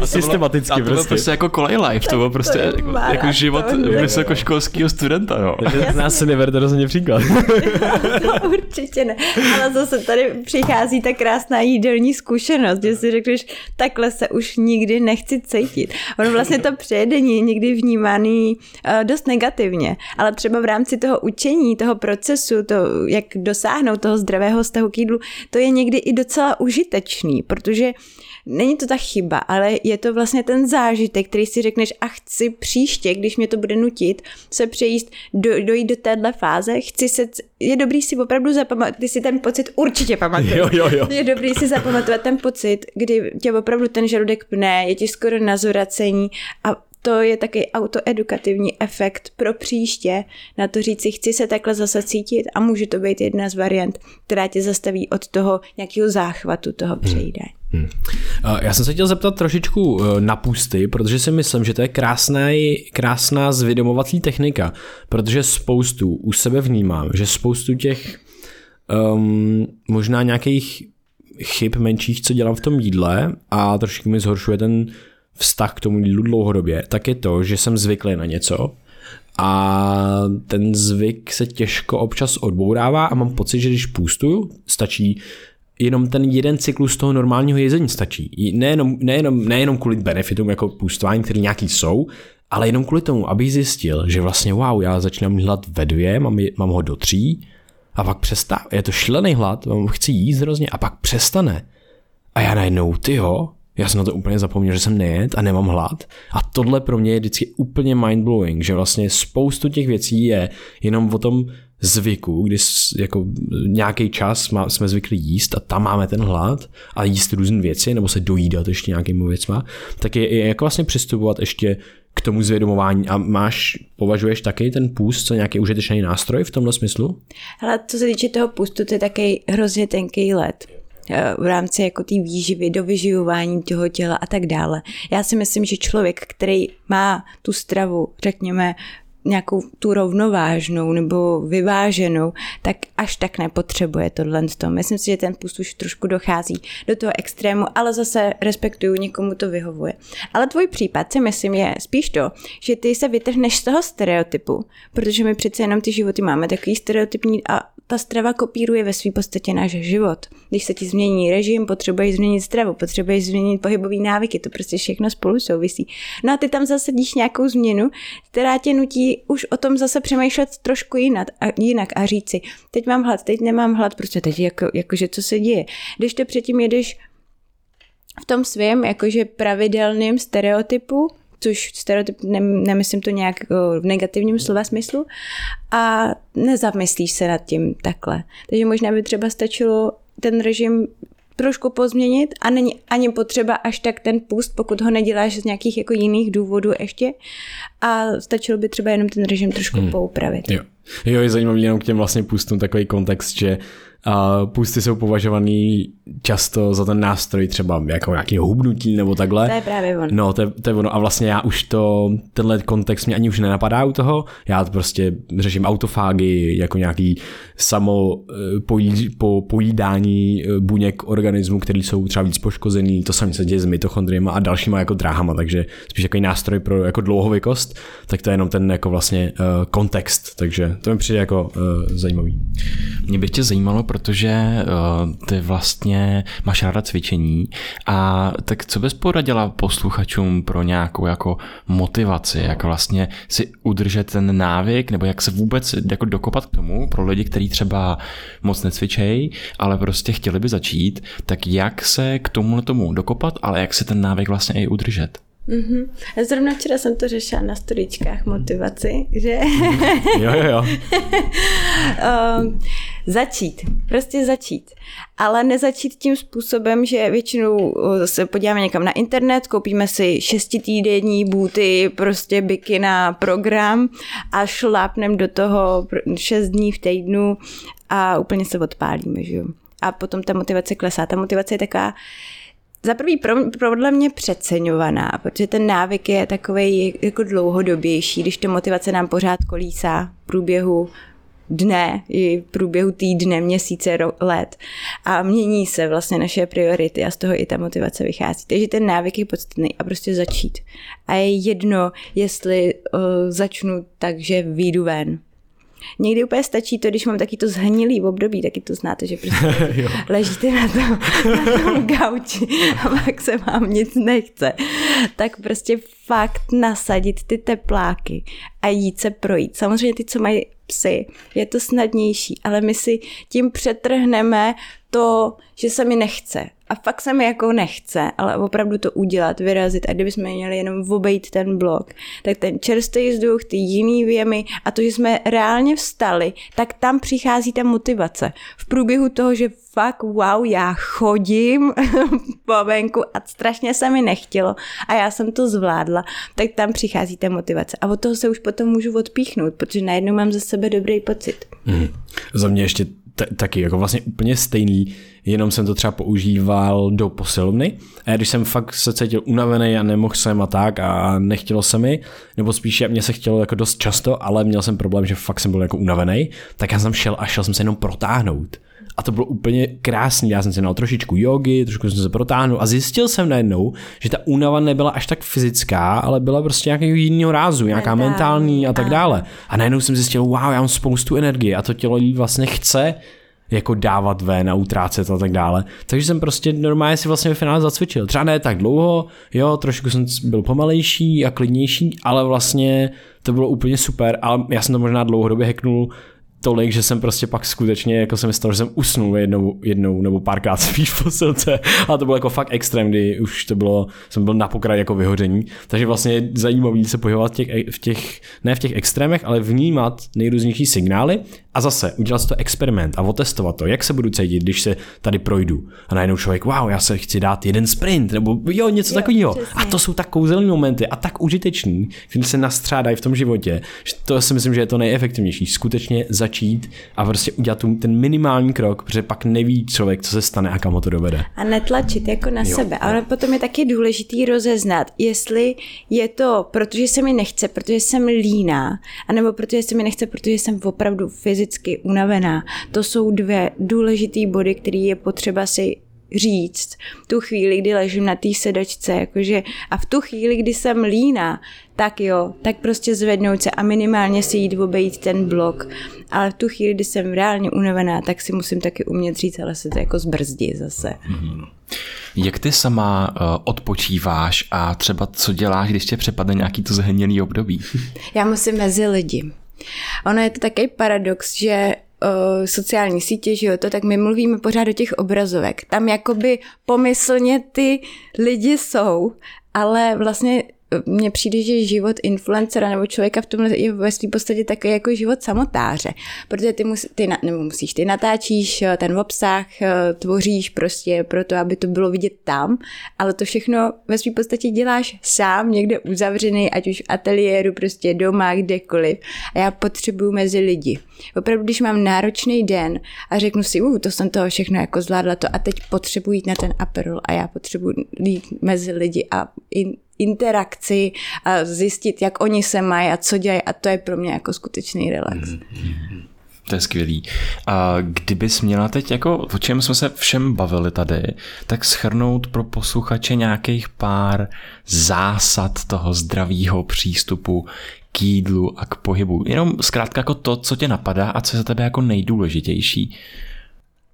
a Systematicky a to bylo prostě. prostě jako kolej life, to bylo prostě to jako, jako život vysokoškolského studenta, jo. Z nás se neverte rozhodně příklad. no, určitě ne, ale zase tady přichází ta krásná jídelní zkušenost, že si řekneš, takhle se už nikdy nechci cítit. Ono vlastně to přejedení je někdy vnímaný uh, dost negativně, ale třeba v rámci toho učení, toho procesu, to, jak dosáhnout toho zdravého vztahu k jídlu, to je někdy i docela užitečný, protože není to ta chyba, ale je to vlastně ten zážitek, který si řekneš a chci příště, když mě to bude nutit se přejíst, do, dojít do téhle fáze, chci se, je dobrý si opravdu zapamatovat, ty si ten pocit určitě pamatuješ. Jo, jo, jo. Je dobrý si zapamatovat ten pocit, kdy tě opravdu ten žaludek pne, je ti skoro na zoracení a to je taky autoedukativní efekt pro příště na to říct si, chci se takhle zase cítit a může to být jedna z variant, která tě zastaví od toho nějakého záchvatu toho hmm. přejídání. Hmm. Já jsem se chtěl zeptat trošičku eh, na pusty, protože si myslím, že to je krásná, krásná zvědomovací technika, protože spoustu u sebe vnímám, že spoustu těch um, možná nějakých chyb menších, co dělám v tom jídle a trošku mi zhoršuje ten vztah k tomu jídlu dlouhodobě, tak je to, že jsem zvyklý na něco a ten zvyk se těžko občas odbourává a mám pocit, že když půstuju, stačí jenom ten jeden cyklus toho normálního jezení stačí. Nejenom, nejenom, nejenom kvůli benefitům jako půstování, které nějaký jsou, ale jenom kvůli tomu, abych zjistil, že vlastně wow, já začínám hlad ve dvě, mám, mám ho do tří a pak přestává. Je to šílený hlad, chci jíst hrozně a pak přestane. A já najednou, tyjo, já jsem na to úplně zapomněl, že jsem nejet a nemám hlad. A tohle pro mě je vždycky úplně mindblowing, že vlastně spoustu těch věcí je jenom o tom zvyku, kdy jako nějaký čas má, jsme zvykli jíst a tam máme ten hlad a jíst různé věci nebo se dojídat ještě nějakými věcma, tak je, je jako vlastně přistupovat ještě k tomu zvědomování a máš, považuješ taky ten půst co nějaký užitečný nástroj v tomhle smyslu? Ale co se týče toho půstu, to je taky hrozně tenký let v rámci jako té výživy, do vyživování toho těla a tak dále. Já si myslím, že člověk, který má tu stravu, řekněme, nějakou tu rovnovážnou nebo vyváženou, tak až tak nepotřebuje tohle. Myslím si, že ten půst už trošku dochází do toho extrému, ale zase respektuju, někomu to vyhovuje. Ale tvůj případ si myslím je spíš to, že ty se vytrhneš z toho stereotypu, protože my přece jenom ty životy máme takový stereotypní a ta strava kopíruje ve své podstatě náš život. Když se ti změní režim, potřebuješ změnit stravu, potřebuješ změnit pohybové návyky, to prostě všechno spolu souvisí. No a ty tam zase díš nějakou změnu, která tě nutí už o tom zase přemýšlet trošku jinak a, jinak a říci, teď mám hlad, teď nemám hlad, prostě teď jako, jakože co se děje. Když to předtím jedeš v tom svém jakože pravidelným stereotypu, což stereotyp ne, nemyslím to nějak v negativním slova smyslu, a nezamyslíš se nad tím takhle. Takže možná by třeba stačilo ten režim trošku pozměnit a není ani potřeba až tak ten pust, pokud ho neděláš z nějakých jako jiných důvodů ještě a stačilo by třeba jenom ten režim trošku hmm. poupravit. Jo. jo, je zajímavý jenom k těm vlastně pustům takový kontext, že a pusty jsou považovaný často za ten nástroj třeba jako nějaký hubnutí nebo takhle. To je právě ono. No, to je, to je ono. A vlastně já už to, tenhle kontext mě ani už nenapadá u toho. Já to prostě řeším autofágy jako nějaký samo eh, pojí, po, pojídání eh, buněk organismu, který jsou třeba víc poškozený. To samé se děje s mitochondriemi a dalšíma jako dráhama, takže spíš jako nástroj pro jako dlouhověkost, tak to je jenom ten jako vlastně uh, kontext, takže to mi přijde jako uh, zajímavý. Mě by tě zajímalo, protože uh, ty vlastně máš ráda cvičení a tak co bys poradila posluchačům pro nějakou jako motivaci, jak vlastně si udržet ten návyk, nebo jak se vůbec jako dokopat k tomu pro lidi, kteří třeba moc necvičejí, ale prostě chtěli by začít, tak jak se k tomu tomu dokopat, ale jak se ten návyk vlastně i udržet? Mm-hmm. Zrovna včera jsem to řešila na storičkách motivaci, že? jo, jo, jo. um, začít, prostě začít. Ale nezačít tím způsobem, že většinou se podíváme někam na internet, koupíme si šestitýdenní bůty, prostě bikina program a šlápneme do toho šest dní v týdnu a úplně se odpálíme, že jo. A potom ta motivace klesá. Ta motivace je taková, za prvý pro, podle mě přeceňovaná, protože ten návyk je takový jako dlouhodobější, když to motivace nám pořád kolísá v průběhu dne, i v průběhu týdne, měsíce, let a mění se vlastně naše priority a z toho i ta motivace vychází. Takže ten návyk je podstatný a prostě začít. A je jedno, jestli uh, začnu tak, že výjdu ven, Někdy úplně stačí to, když mám taky to zhnilý v období, taky to znáte, že prostě ležíte na tom, na tom gauči a pak se vám nic nechce. Tak prostě fakt nasadit ty tepláky a jít se projít. Samozřejmě ty, co mají psy, je to snadnější, ale my si tím přetrhneme to, že se mi nechce. A fakt se mi jako nechce, ale opravdu to udělat, vyrazit. A kdybychom měli jenom obejít ten blok, tak ten čerstvý vzduch, ty jiný věmy a to, že jsme reálně vstali, tak tam přichází ta motivace. V průběhu toho, že fakt wow, já chodím po venku a strašně se mi nechtělo a já jsem to zvládla, tak tam přichází ta motivace. A od toho se už potom můžu odpíchnout, protože najednou mám ze sebe dobrý pocit. Hmm. Za mě ještě t- taky jako vlastně úplně stejný, jenom jsem to třeba používal do posilovny. A když jsem fakt se cítil unavený a nemohl jsem a tak a nechtělo se mi, nebo spíš mě se chtělo jako dost často, ale měl jsem problém, že fakt jsem byl jako unavený, tak já jsem šel a šel jsem se jenom protáhnout. A to bylo úplně krásný. Já jsem si dal trošičku jogy, trošku jsem se protáhnul a zjistil jsem najednou, že ta únava nebyla až tak fyzická, ale byla prostě nějakého jiného rázu, nějaká mentální, mentální a tak dále. A najednou jsem zjistil, wow, já mám spoustu energie a to tělo jí vlastně chce jako dávat ven a utrácet a tak dále. Takže jsem prostě normálně si vlastně ve finále zacvičil. Třeba ne tak dlouho, jo, trošku jsem byl pomalejší a klidnější, ale vlastně to bylo úplně super, ale já jsem to možná dlouhodobě heknul tolik, že jsem prostě pak skutečně, jako jsem stalo, že jsem usnul jednou, jednou nebo párkrát spíš v posilce a to bylo jako fakt extrém, kdy už to bylo, jsem byl na pokraji jako vyhoření, takže vlastně je zajímavý se pohybovat v těch, v těch, ne v těch extrémech, ale vnímat nejrůznější signály a zase udělat to experiment a otestovat to, jak se budu cítit, když se tady projdu. A najednou člověk, wow, já se chci dát jeden sprint, nebo jo, něco jo, takového. A to jsou tak kouzelné momenty a tak užiteční, které se nastřádají v tom životě, že to si myslím, že je to nejefektivnější. Skutečně začít a prostě udělat ten minimální krok, protože pak neví člověk, co se stane a kam ho to dovede. A netlačit jako na jo, sebe. Ale potom je taky důležitý rozeznat, jestli je to, protože se mi nechce, protože jsem líná, anebo protože se mi nechce, protože jsem opravdu fyzicky fyzicky unavená. To jsou dvě důležité body, které je potřeba si říct tu chvíli, kdy ležím na té sedačce, jakože a v tu chvíli, kdy jsem líná, tak jo, tak prostě zvednout se a minimálně si jít obejít ten blok. Ale v tu chvíli, kdy jsem reálně unavená, tak si musím taky umět říct, ale se to jako zbrzdí zase. Mm-hmm. Jak ty sama uh, odpočíváš a třeba co děláš, když tě přepadne nějaký to zhnělý období? Já musím mezi lidi. Ono je to takový paradox, že uh, sociální sítě, že jo, to, tak my mluvíme pořád do těch obrazovek. Tam jakoby pomyslně ty lidi jsou, ale vlastně mně přijde, že život influencera nebo člověka v tomhle je ve svým podstatě takový jako život samotáře, protože ty, mus, ty, nebo musíš, ty natáčíš eh, ten obsah, eh, tvoříš prostě pro to, aby to bylo vidět tam, ale to všechno ve svým podstatě děláš sám, někde uzavřený, ať už v ateliéru, prostě doma, kdekoliv. A já potřebuju mezi lidi. Opravdu, když mám náročný den a řeknu si, uh, to jsem toho všechno jako zvládla to a teď potřebuji jít na ten aperol a já potřebuji jít mezi lidi a in, interakci a zjistit, jak oni se mají a co dělají a to je pro mě jako skutečný relax. Mm-hmm. To je skvělý. A kdybys měla teď, jako o čem jsme se všem bavili tady, tak schrnout pro posluchače nějakých pár zásad toho zdravého přístupu k jídlu a k pohybu. Jenom zkrátka jako to, co tě napadá a co je za tebe jako nejdůležitější.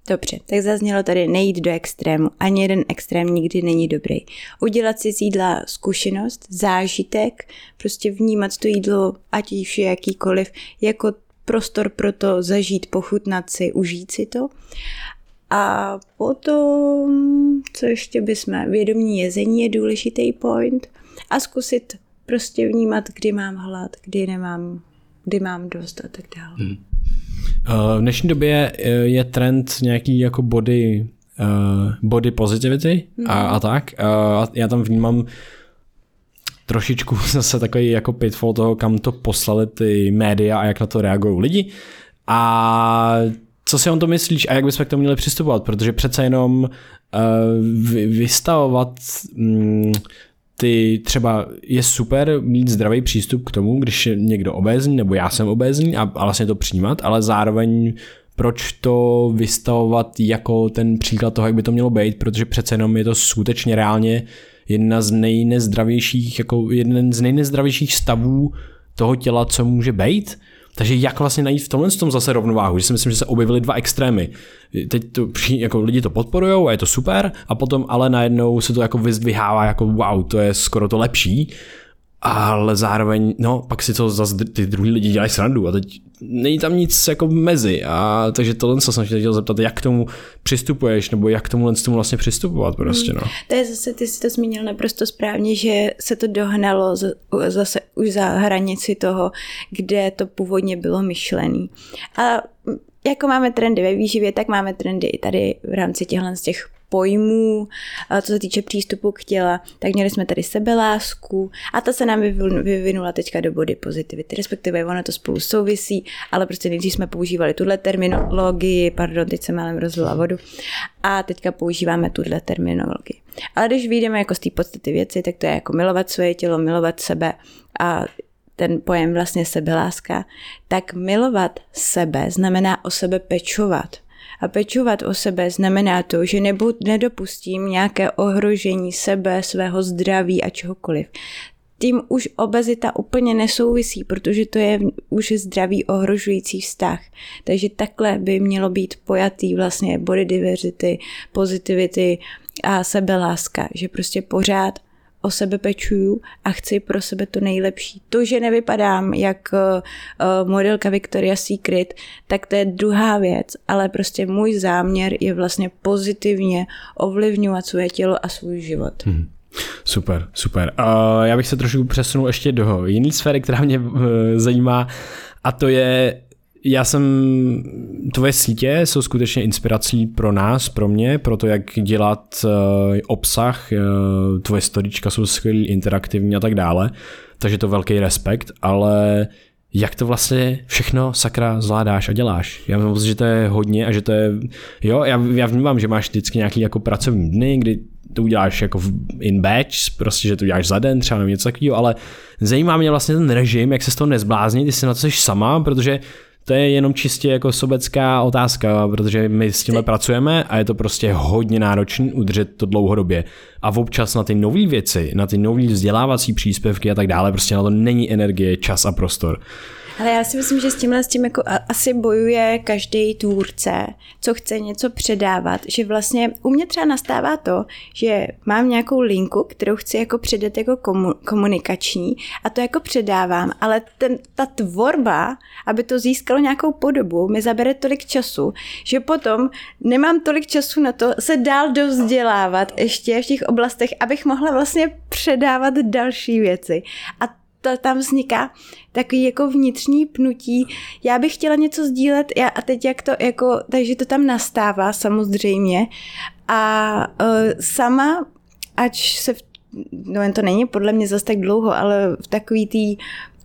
Dobře, tak zaznělo tady nejít do extrému. Ani jeden extrém nikdy není dobrý. Udělat si z jídla zkušenost, zážitek, prostě vnímat to jídlo, ať již je jakýkoliv, jako prostor pro to zažít, pochutnat si, užít si to. A potom, co ještě bychom, vědomí jezení je důležitý point a zkusit prostě vnímat, kdy mám hlad, kdy nemám, kdy mám dost a tak dále. Hmm. V dnešní době eh, je trend nějaký jako body, uh, body positivity mm. a, a tak. Uh, já tam vnímám trošičku zase takový jako pitfall toho, kam to poslali ty média a jak na to reagují lidi. A co si on to myslíš a jak bychom k tomu měli přistupovat? Protože přece jenom uh, vystavovat um, ty třeba je super mít zdravý přístup k tomu, když je někdo obézní, nebo já jsem obézní a, a vlastně to přijímat, ale zároveň proč to vystavovat jako ten příklad toho, jak by to mělo být, protože přece jenom je to skutečně reálně jedna z nejnezdravějších, jako jeden z nejnezdravějších stavů toho těla, co může být. Takže jak vlastně najít v tomhle tom zase rovnováhu, že si myslím, že se objevily dva extrémy. Teď to, jako lidi to podporují a je to super a potom ale najednou se to jako vyzdvihává jako wow, to je skoro to lepší ale zároveň, no, pak si to zase ty druhý lidi dělají srandu a teď není tam nic jako mezi a takže tohle co jsem chtěl zeptat, jak k tomu přistupuješ nebo jak k tomu tomu vlastně přistupovat prostě, no. To je zase, ty jsi to zmínil naprosto správně, že se to dohnalo zase už za hranici toho, kde to původně bylo myšlený. A jako máme trendy ve výživě, tak máme trendy i tady v rámci těchto z těch pojmů, co se týče přístupu k těla, tak měli jsme tady sebelásku a ta se nám vyvinula teďka do body pozitivity, respektive ono to spolu souvisí, ale prostě nejdřív jsme používali tuhle terminologii, pardon, teď jsem málem rozlila vodu, a teďka používáme tuhle terminologii. Ale když vyjdeme jako z té podstaty věci, tak to je jako milovat svoje tělo, milovat sebe a ten pojem vlastně sebeláska, tak milovat sebe znamená o sebe pečovat. A pečovat o sebe znamená to, že nebu, nedopustím nějaké ohrožení sebe, svého zdraví a čehokoliv. Tím už obezita úplně nesouvisí, protože to je už zdravý ohrožující vztah. Takže takhle by mělo být pojatý vlastně body diversity, positivity a sebeláska, že prostě pořád o sebe pečuju a chci pro sebe to nejlepší. To, že nevypadám jak uh, modelka Victoria's Secret, tak to je druhá věc, ale prostě můj záměr je vlastně pozitivně ovlivňovat své tělo a svůj život. Hmm. Super, super. Uh, já bych se trošku přesunul ještě do jiné sféry, která mě uh, zajímá, a to je já jsem, tvoje sítě jsou skutečně inspirací pro nás, pro mě, pro to, jak dělat uh, obsah, uh, tvoje storička jsou skvělý, interaktivní a tak dále, takže to velký respekt, ale jak to vlastně všechno sakra zvládáš a děláš. Já mám že to je hodně a že to je, jo, já, já vnímám, že máš vždycky nějaký jako pracovní dny, kdy to uděláš jako in batch, prostě, že to uděláš za den, třeba nebo něco takového, ale zajímá mě vlastně ten režim, jak se z toho nezbláznit, jsi na to jsi sama, protože to je jenom čistě jako sobecká otázka, protože my s tímhle pracujeme a je to prostě hodně náročné udržet to dlouhodobě. A občas na ty nové věci, na ty nové vzdělávací příspěvky a tak dále, prostě na to není energie, čas a prostor. Ale já si myslím, že s tímhle s tím jako asi bojuje každý tvůrce, co chce něco předávat, že vlastně u mě třeba nastává to, že mám nějakou linku, kterou chci jako předat jako komunikační a to jako předávám, ale ten, ta tvorba, aby to získalo nějakou podobu, mi zabere tolik času, že potom nemám tolik času na to se dál dovzdělávat ještě v těch oblastech, abych mohla vlastně předávat další věci. A to tam vzniká takový jako vnitřní pnutí. Já bych chtěla něco sdílet já, a teď jak to jako, takže to tam nastává samozřejmě a uh, sama, ať se v no jen to není podle mě zase tak dlouho, ale v takový tý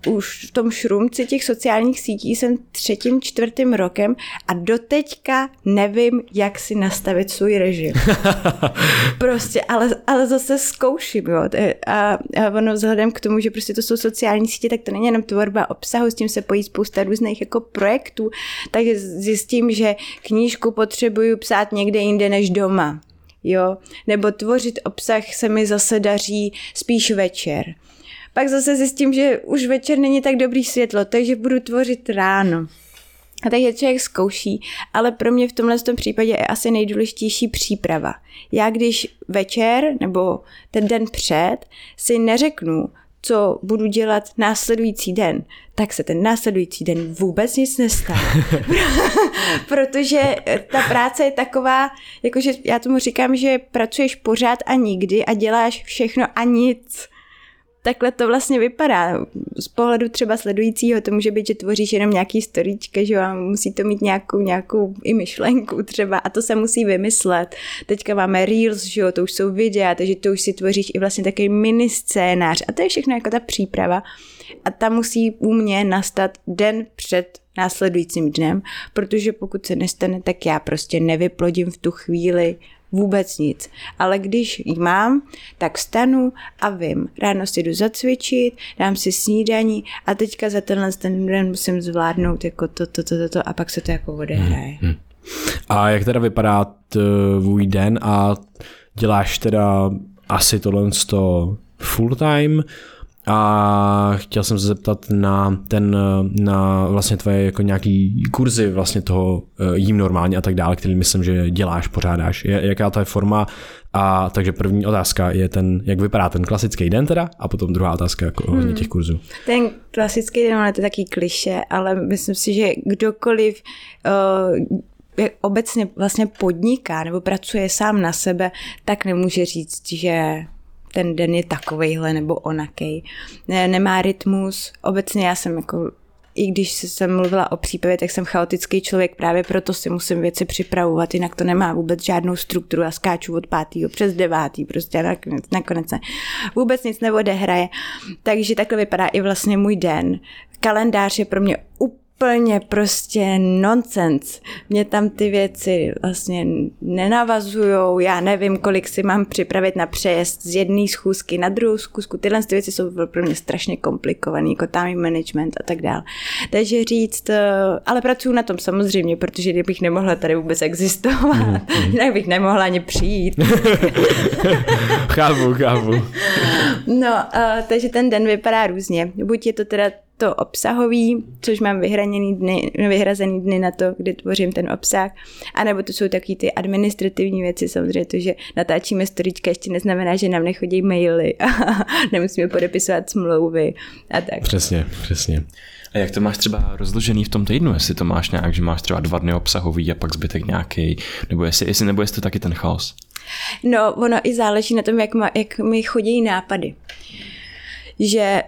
už v tom šrumci těch sociálních sítí jsem třetím, čtvrtým rokem a doteďka nevím, jak si nastavit svůj režim. prostě, ale, ale zase zkouším, jo. A, a ono vzhledem k tomu, že prostě to jsou sociální sítě, tak to není jenom tvorba obsahu, s tím se pojí spousta různých jako projektů, tak zjistím, že knížku potřebuju psát někde jinde než doma jo, nebo tvořit obsah se mi zase daří spíš večer. Pak zase zjistím, že už večer není tak dobrý světlo, takže budu tvořit ráno. A takže člověk zkouší, ale pro mě v tomhle tom případě je asi nejdůležitější příprava. Já když večer nebo ten den před si neřeknu, co budu dělat následující den, tak se ten následující den vůbec nic nestane. Protože ta práce je taková, jakože já tomu říkám, že pracuješ pořád a nikdy a děláš všechno a nic takhle to vlastně vypadá. Z pohledu třeba sledujícího to může být, že tvoříš jenom nějaký storíčka, že vám musí to mít nějakou, nějakou i myšlenku třeba a to se musí vymyslet. Teďka máme Reels, že jo, to už jsou videa, takže to už si tvoříš i vlastně takový mini scénář a to je všechno jako ta příprava a ta musí u mě nastat den před následujícím dnem, protože pokud se nestane, tak já prostě nevyplodím v tu chvíli vůbec nic. Ale když ji mám, tak stanu a vím. Ráno si jdu zacvičit, dám si snídaní a teďka za tenhle ten den musím zvládnout jako to, to, to, to, to a pak se to jako odehraje. Hmm. A jak teda vypadá tvůj den a děláš teda asi tohle full time, a chtěl jsem se zeptat na ten, na vlastně tvoje jako nějaký kurzy vlastně toho eh, jím normálně a tak dále, který myslím, že děláš, pořádáš. Je, jaká to je forma? A takže první otázka je ten, jak vypadá ten klasický den teda a potom druhá otázka jako hmm. těch kurzů. Ten klasický den, je to taky kliše, ale myslím si, že kdokoliv uh, obecně vlastně podniká nebo pracuje sám na sebe, tak nemůže říct, že ten den je takovejhle nebo onakej. Ne, nemá rytmus. Obecně já jsem jako i když jsem mluvila o přípravě, tak jsem chaotický člověk, právě proto si musím věci připravovat, jinak to nemá vůbec žádnou strukturu. Já skáču od pátého přes devátý, prostě nakonec, nakonec ne. Vůbec nic neodehraje. Takže takhle vypadá i vlastně můj den. Kalendář je pro mě úplně úplně prostě nonsens. Mě tam ty věci vlastně nenavazujou, já nevím, kolik si mám připravit na přejezd z jedné schůzky na druhou schůzku. Tyhle ty věci jsou pro mě strašně komplikované, jako time management a tak dále. Takže říct, eh, ale pracuji na tom samozřejmě, protože kdybych nemohla tady vůbec existovat, mm, mm. tak bych nemohla ani přijít. chápu, chápu. No, uh, takže ten den vypadá různě. Buď je to teda to obsahový, což mám vyhraněný dny, vyhrazený dny na to, kdy tvořím ten obsah, anebo to jsou taky ty administrativní věci, samozřejmě to, že natáčíme storička, ještě neznamená, že nám nechodí maily a nemusíme podepisovat smlouvy a tak. Přesně, přesně. A jak to máš třeba rozložený v tom týdnu, jestli to máš nějak, že máš třeba dva dny obsahový a pak zbytek nějaký, nebo jestli, jestli nebo jestli to taky ten chaos? No, ono i záleží na tom, jak, ma, jak mi chodí nápady. Že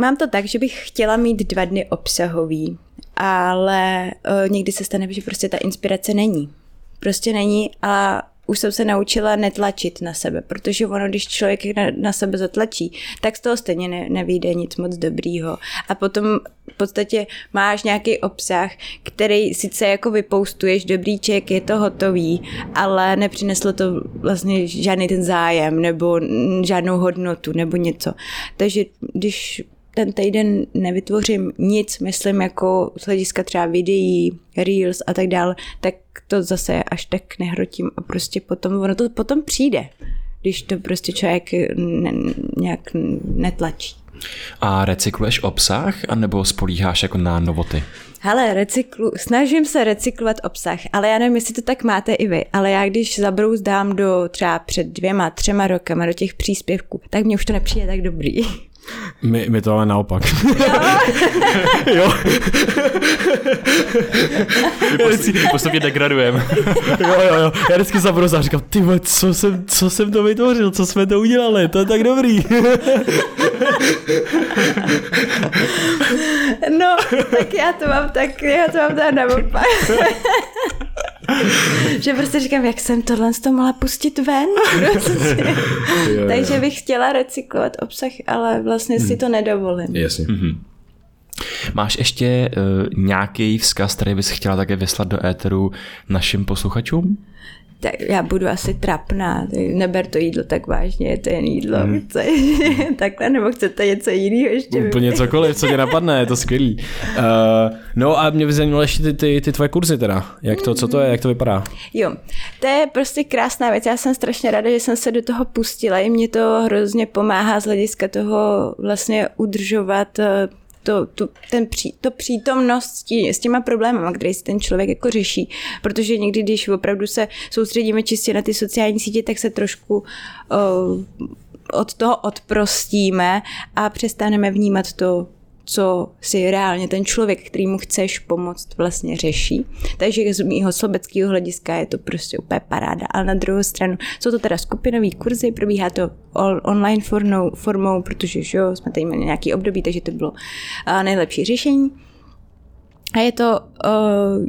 Mám to tak, že bych chtěla mít dva dny obsahový, ale uh, někdy se stane, že prostě ta inspirace není. Prostě není a už jsem se naučila netlačit na sebe, protože ono, když člověk na, na sebe zatlačí, tak z toho stejně ne, nevíde nic moc dobrýho. A potom v podstatě máš nějaký obsah, který sice jako vypoustuješ, dobrýček, je to hotový, ale nepřineslo to vlastně žádný ten zájem nebo žádnou hodnotu nebo něco. Takže když ten týden nevytvořím nic, myslím jako z hlediska třeba videí, reels a tak dále, tak to zase až tak nehrotím a prostě potom, ono to potom přijde, když to prostě člověk ne, nějak netlačí. A recykluješ obsah, anebo spolíháš jako na novoty? Hele, recyklu, snažím se recyklovat obsah, ale já nevím, jestli to tak máte i vy, ale já když zabrouzdám do třeba před dvěma, třema rokama do těch příspěvků, tak mně už to nepřijde tak dobrý. My, my to ale naopak. jo. My postupně degradujeme. jo, jo, jo. Já vždycky zabrouzám a říkám, ty co jsem, co jsem to vytvořil, co jsme to udělali, to je tak dobrý. no, tak já to mám tak, já to mám teda naopak. že prostě říkám, jak jsem tohle to mohla pustit ven. Prostě. jo, jo. Takže bych chtěla recyklovat obsah, ale vlastně si to nedovolím. Jasně. Mm-hmm. Máš ještě uh, nějaký vzkaz, který bys chtěla také vyslat do éteru našim posluchačům? Tak já budu asi trapná, neber to jídlo tak vážně, je to jen jídlo, hmm. chce, takhle, nebo chcete něco jiného ještě? Úplně cokoliv, co tě napadne, je to skvělý. Uh, no a mě by zajímalo ještě ty, ty, ty tvoje kurzy teda, jak to, co to je, jak to vypadá? Jo, to je prostě krásná věc, já jsem strašně ráda, že jsem se do toho pustila, i mě to hrozně pomáhá z hlediska toho vlastně udržovat eh, to, to, ten pří, to přítomnost s, tí, s těma problémy, které si ten člověk jako řeší. Protože někdy, když opravdu se soustředíme čistě na ty sociální sítě, tak se trošku uh, od toho odprostíme a přestaneme vnímat to, co si reálně ten člověk, který mu chceš pomoct, vlastně řeší. Takže z mýho sobeckého hlediska je to prostě úplně paráda. Ale na druhou stranu jsou to teda skupinové kurzy, probíhá to online formou, formou protože že jo, jsme tady měli nějaký období, takže to bylo uh, nejlepší řešení. A je to uh,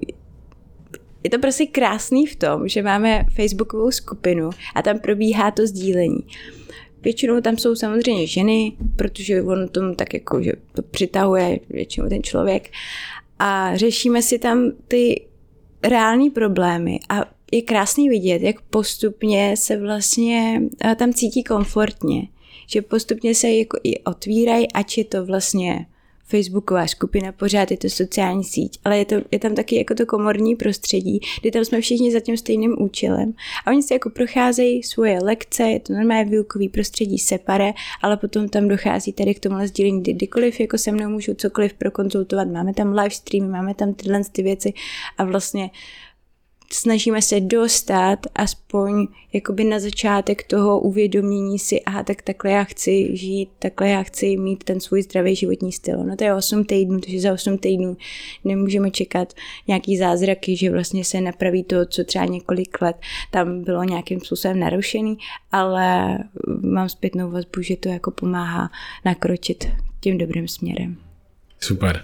je to prostě krásný v tom, že máme facebookovou skupinu a tam probíhá to sdílení. Většinou tam jsou samozřejmě ženy, protože on tom tak jako, že to přitahuje většinou ten člověk. A řešíme si tam ty reální problémy a je krásný vidět, jak postupně se vlastně tam cítí komfortně. Že postupně se jako i otvírají, ať je to vlastně facebooková skupina, pořád je to sociální síť, ale je, to, je tam taky jako to komorní prostředí, kdy tam jsme všichni za tím stejným účelem. A oni si jako procházejí svoje lekce, je to normálně výukový prostředí separe, ale potom tam dochází tady k tomu sdílení, kdy kdykoliv jako se mnou můžu cokoliv prokonzultovat. Máme tam live streamy, máme tam tyhle ty věci a vlastně snažíme se dostat aspoň jakoby na začátek toho uvědomění si, aha, tak takhle já chci žít, takhle já chci mít ten svůj zdravý životní styl. No to je 8 týdnů, takže za 8 týdnů nemůžeme čekat nějaký zázraky, že vlastně se napraví to, co třeba několik let tam bylo nějakým způsobem narušený, ale mám zpětnou vazbu, že to jako pomáhá nakročit tím dobrým směrem. Super.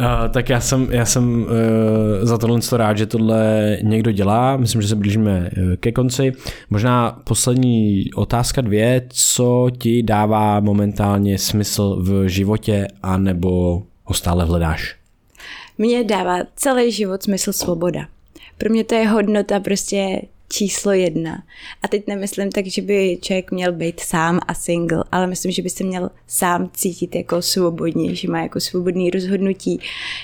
Uh, tak já jsem, já jsem uh, za tohle rád, že tohle někdo dělá. Myslím, že se blížíme uh, ke konci. Možná poslední otázka dvě. Co ti dává momentálně smysl v životě a nebo ho stále hledáš? Mně dává celý život smysl svoboda. Pro mě to je hodnota prostě číslo jedna. A teď nemyslím tak, že by člověk měl být sám a single, ale myslím, že by se měl sám cítit jako svobodně, že má jako svobodný rozhodnutí,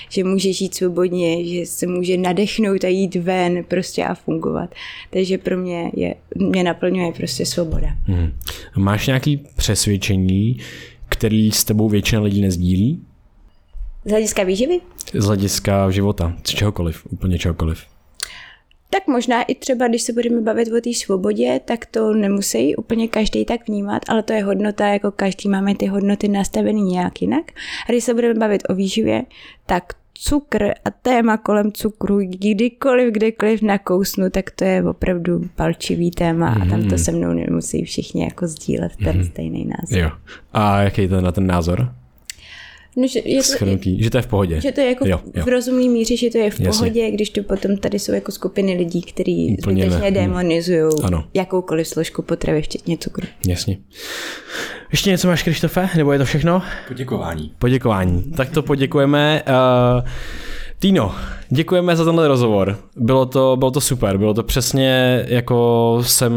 že může žít svobodně, že se může nadechnout a jít ven prostě a fungovat. Takže pro mě je, mě naplňuje prostě svoboda. Hmm. Máš nějaké přesvědčení, který s tebou většina lidí nezdílí? Z hlediska výživy? Z hlediska života, z čehokoliv, úplně čehokoliv. Tak možná i třeba, když se budeme bavit o té svobodě, tak to nemusí úplně každý tak vnímat, ale to je hodnota, jako každý máme ty hodnoty nastavený nějak jinak. A když se budeme bavit o výživě, tak cukr a téma kolem cukru, kdykoliv, kdekoliv nakousnu, tak to je opravdu palčivý téma mm. a tam to mhm. se mnou nemusí všichni jako sdílet ten mm. stejný názor. Jo. A jaký je ten na ten názor? No, že je to, schrnutí, že to je v pohodě. Že to je jako jo, jo. v rozumný míře, že to je v Jasně. pohodě, když to potom tady jsou jako skupiny lidí, kteří zbytečně demonizují jakoukoliv složku potravy, včetně cukru. Jasně. Ještě něco máš, Krištofe? Nebo je to všechno? Poděkování. Poděkování. Tak to poděkujeme. Uh, Týno, děkujeme za tenhle rozhovor. Bylo to, bylo to super, bylo to přesně jako jsem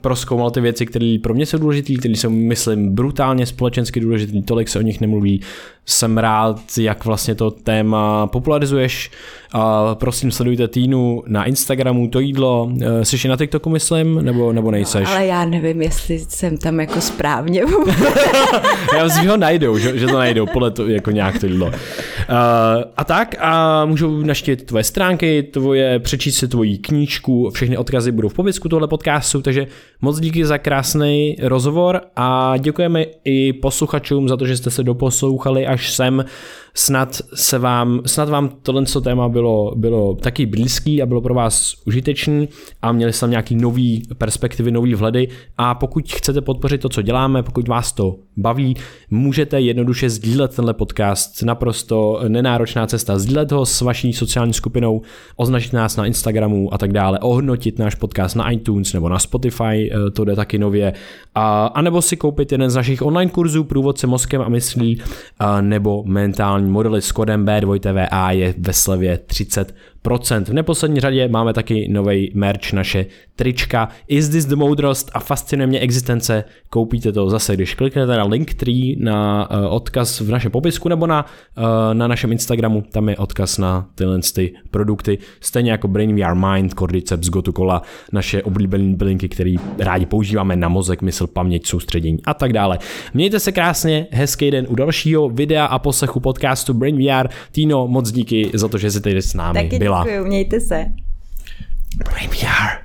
proskoumal ty věci, které pro mě jsou důležité, které jsou, myslím, brutálně společensky důležité, tolik se o nich nemluví. Jsem rád, jak vlastně to téma popularizuješ. A prosím, sledujte Týnu na Instagramu, to jídlo. Eh, jsi na TikToku, myslím, nebo, nebo nejseš? No, ale já nevím, jestli jsem tam jako správně. já myslím, že ho najdou, že, že to najdou, podle to, jako nějak to jídlo. Uh, a tak, a můžou naštívit tvoje stránky, tvoje, přečíst si tvoji knížku, všechny odkazy budou v popisku tohle podcastu, takže moc díky za krásný rozhovor a děkujeme i posluchačům za to, že jste se doposlouchali až sem. Snad se vám, snad vám tohle téma bylo, bylo taky blízký a bylo pro vás užitečný a měli jste tam nějaký nový perspektivy, nový vhledy. A pokud chcete podpořit to, co děláme, pokud vás to baví, můžete jednoduše sdílet tenhle podcast, naprosto nenáročná cesta, sdílet ho s vaší sociální skupinou, označit nás na Instagramu a tak dále, ohodnotit náš podcast na iTunes nebo na Spotify, eh, to jde taky nově, a, a nebo si koupit jeden z našich online kurzů Průvodce mozkem a myslí, a, nebo mentální modely s kodem B2TVA je ve slevě 30 v neposlední řadě máme taky nový merch, naše trička Is This The Moudrost a fascinuje mě existence. Koupíte to zase, když kliknete na link 3 na uh, odkaz v našem popisku nebo na, uh, na našem Instagramu, tam je odkaz na tyhle ty produkty. Stejně jako Brain VR Mind, Cordyceps, Gotukola, naše oblíbené bylinky, které rádi používáme na mozek, mysl, paměť, soustředění a tak dále. Mějte se krásně, hezký den u dalšího videa a poslechu podcastu Brain VR. Tino, moc díky za to, že jsi tady s námi Taky byla. Děkuju, mějte se. VR.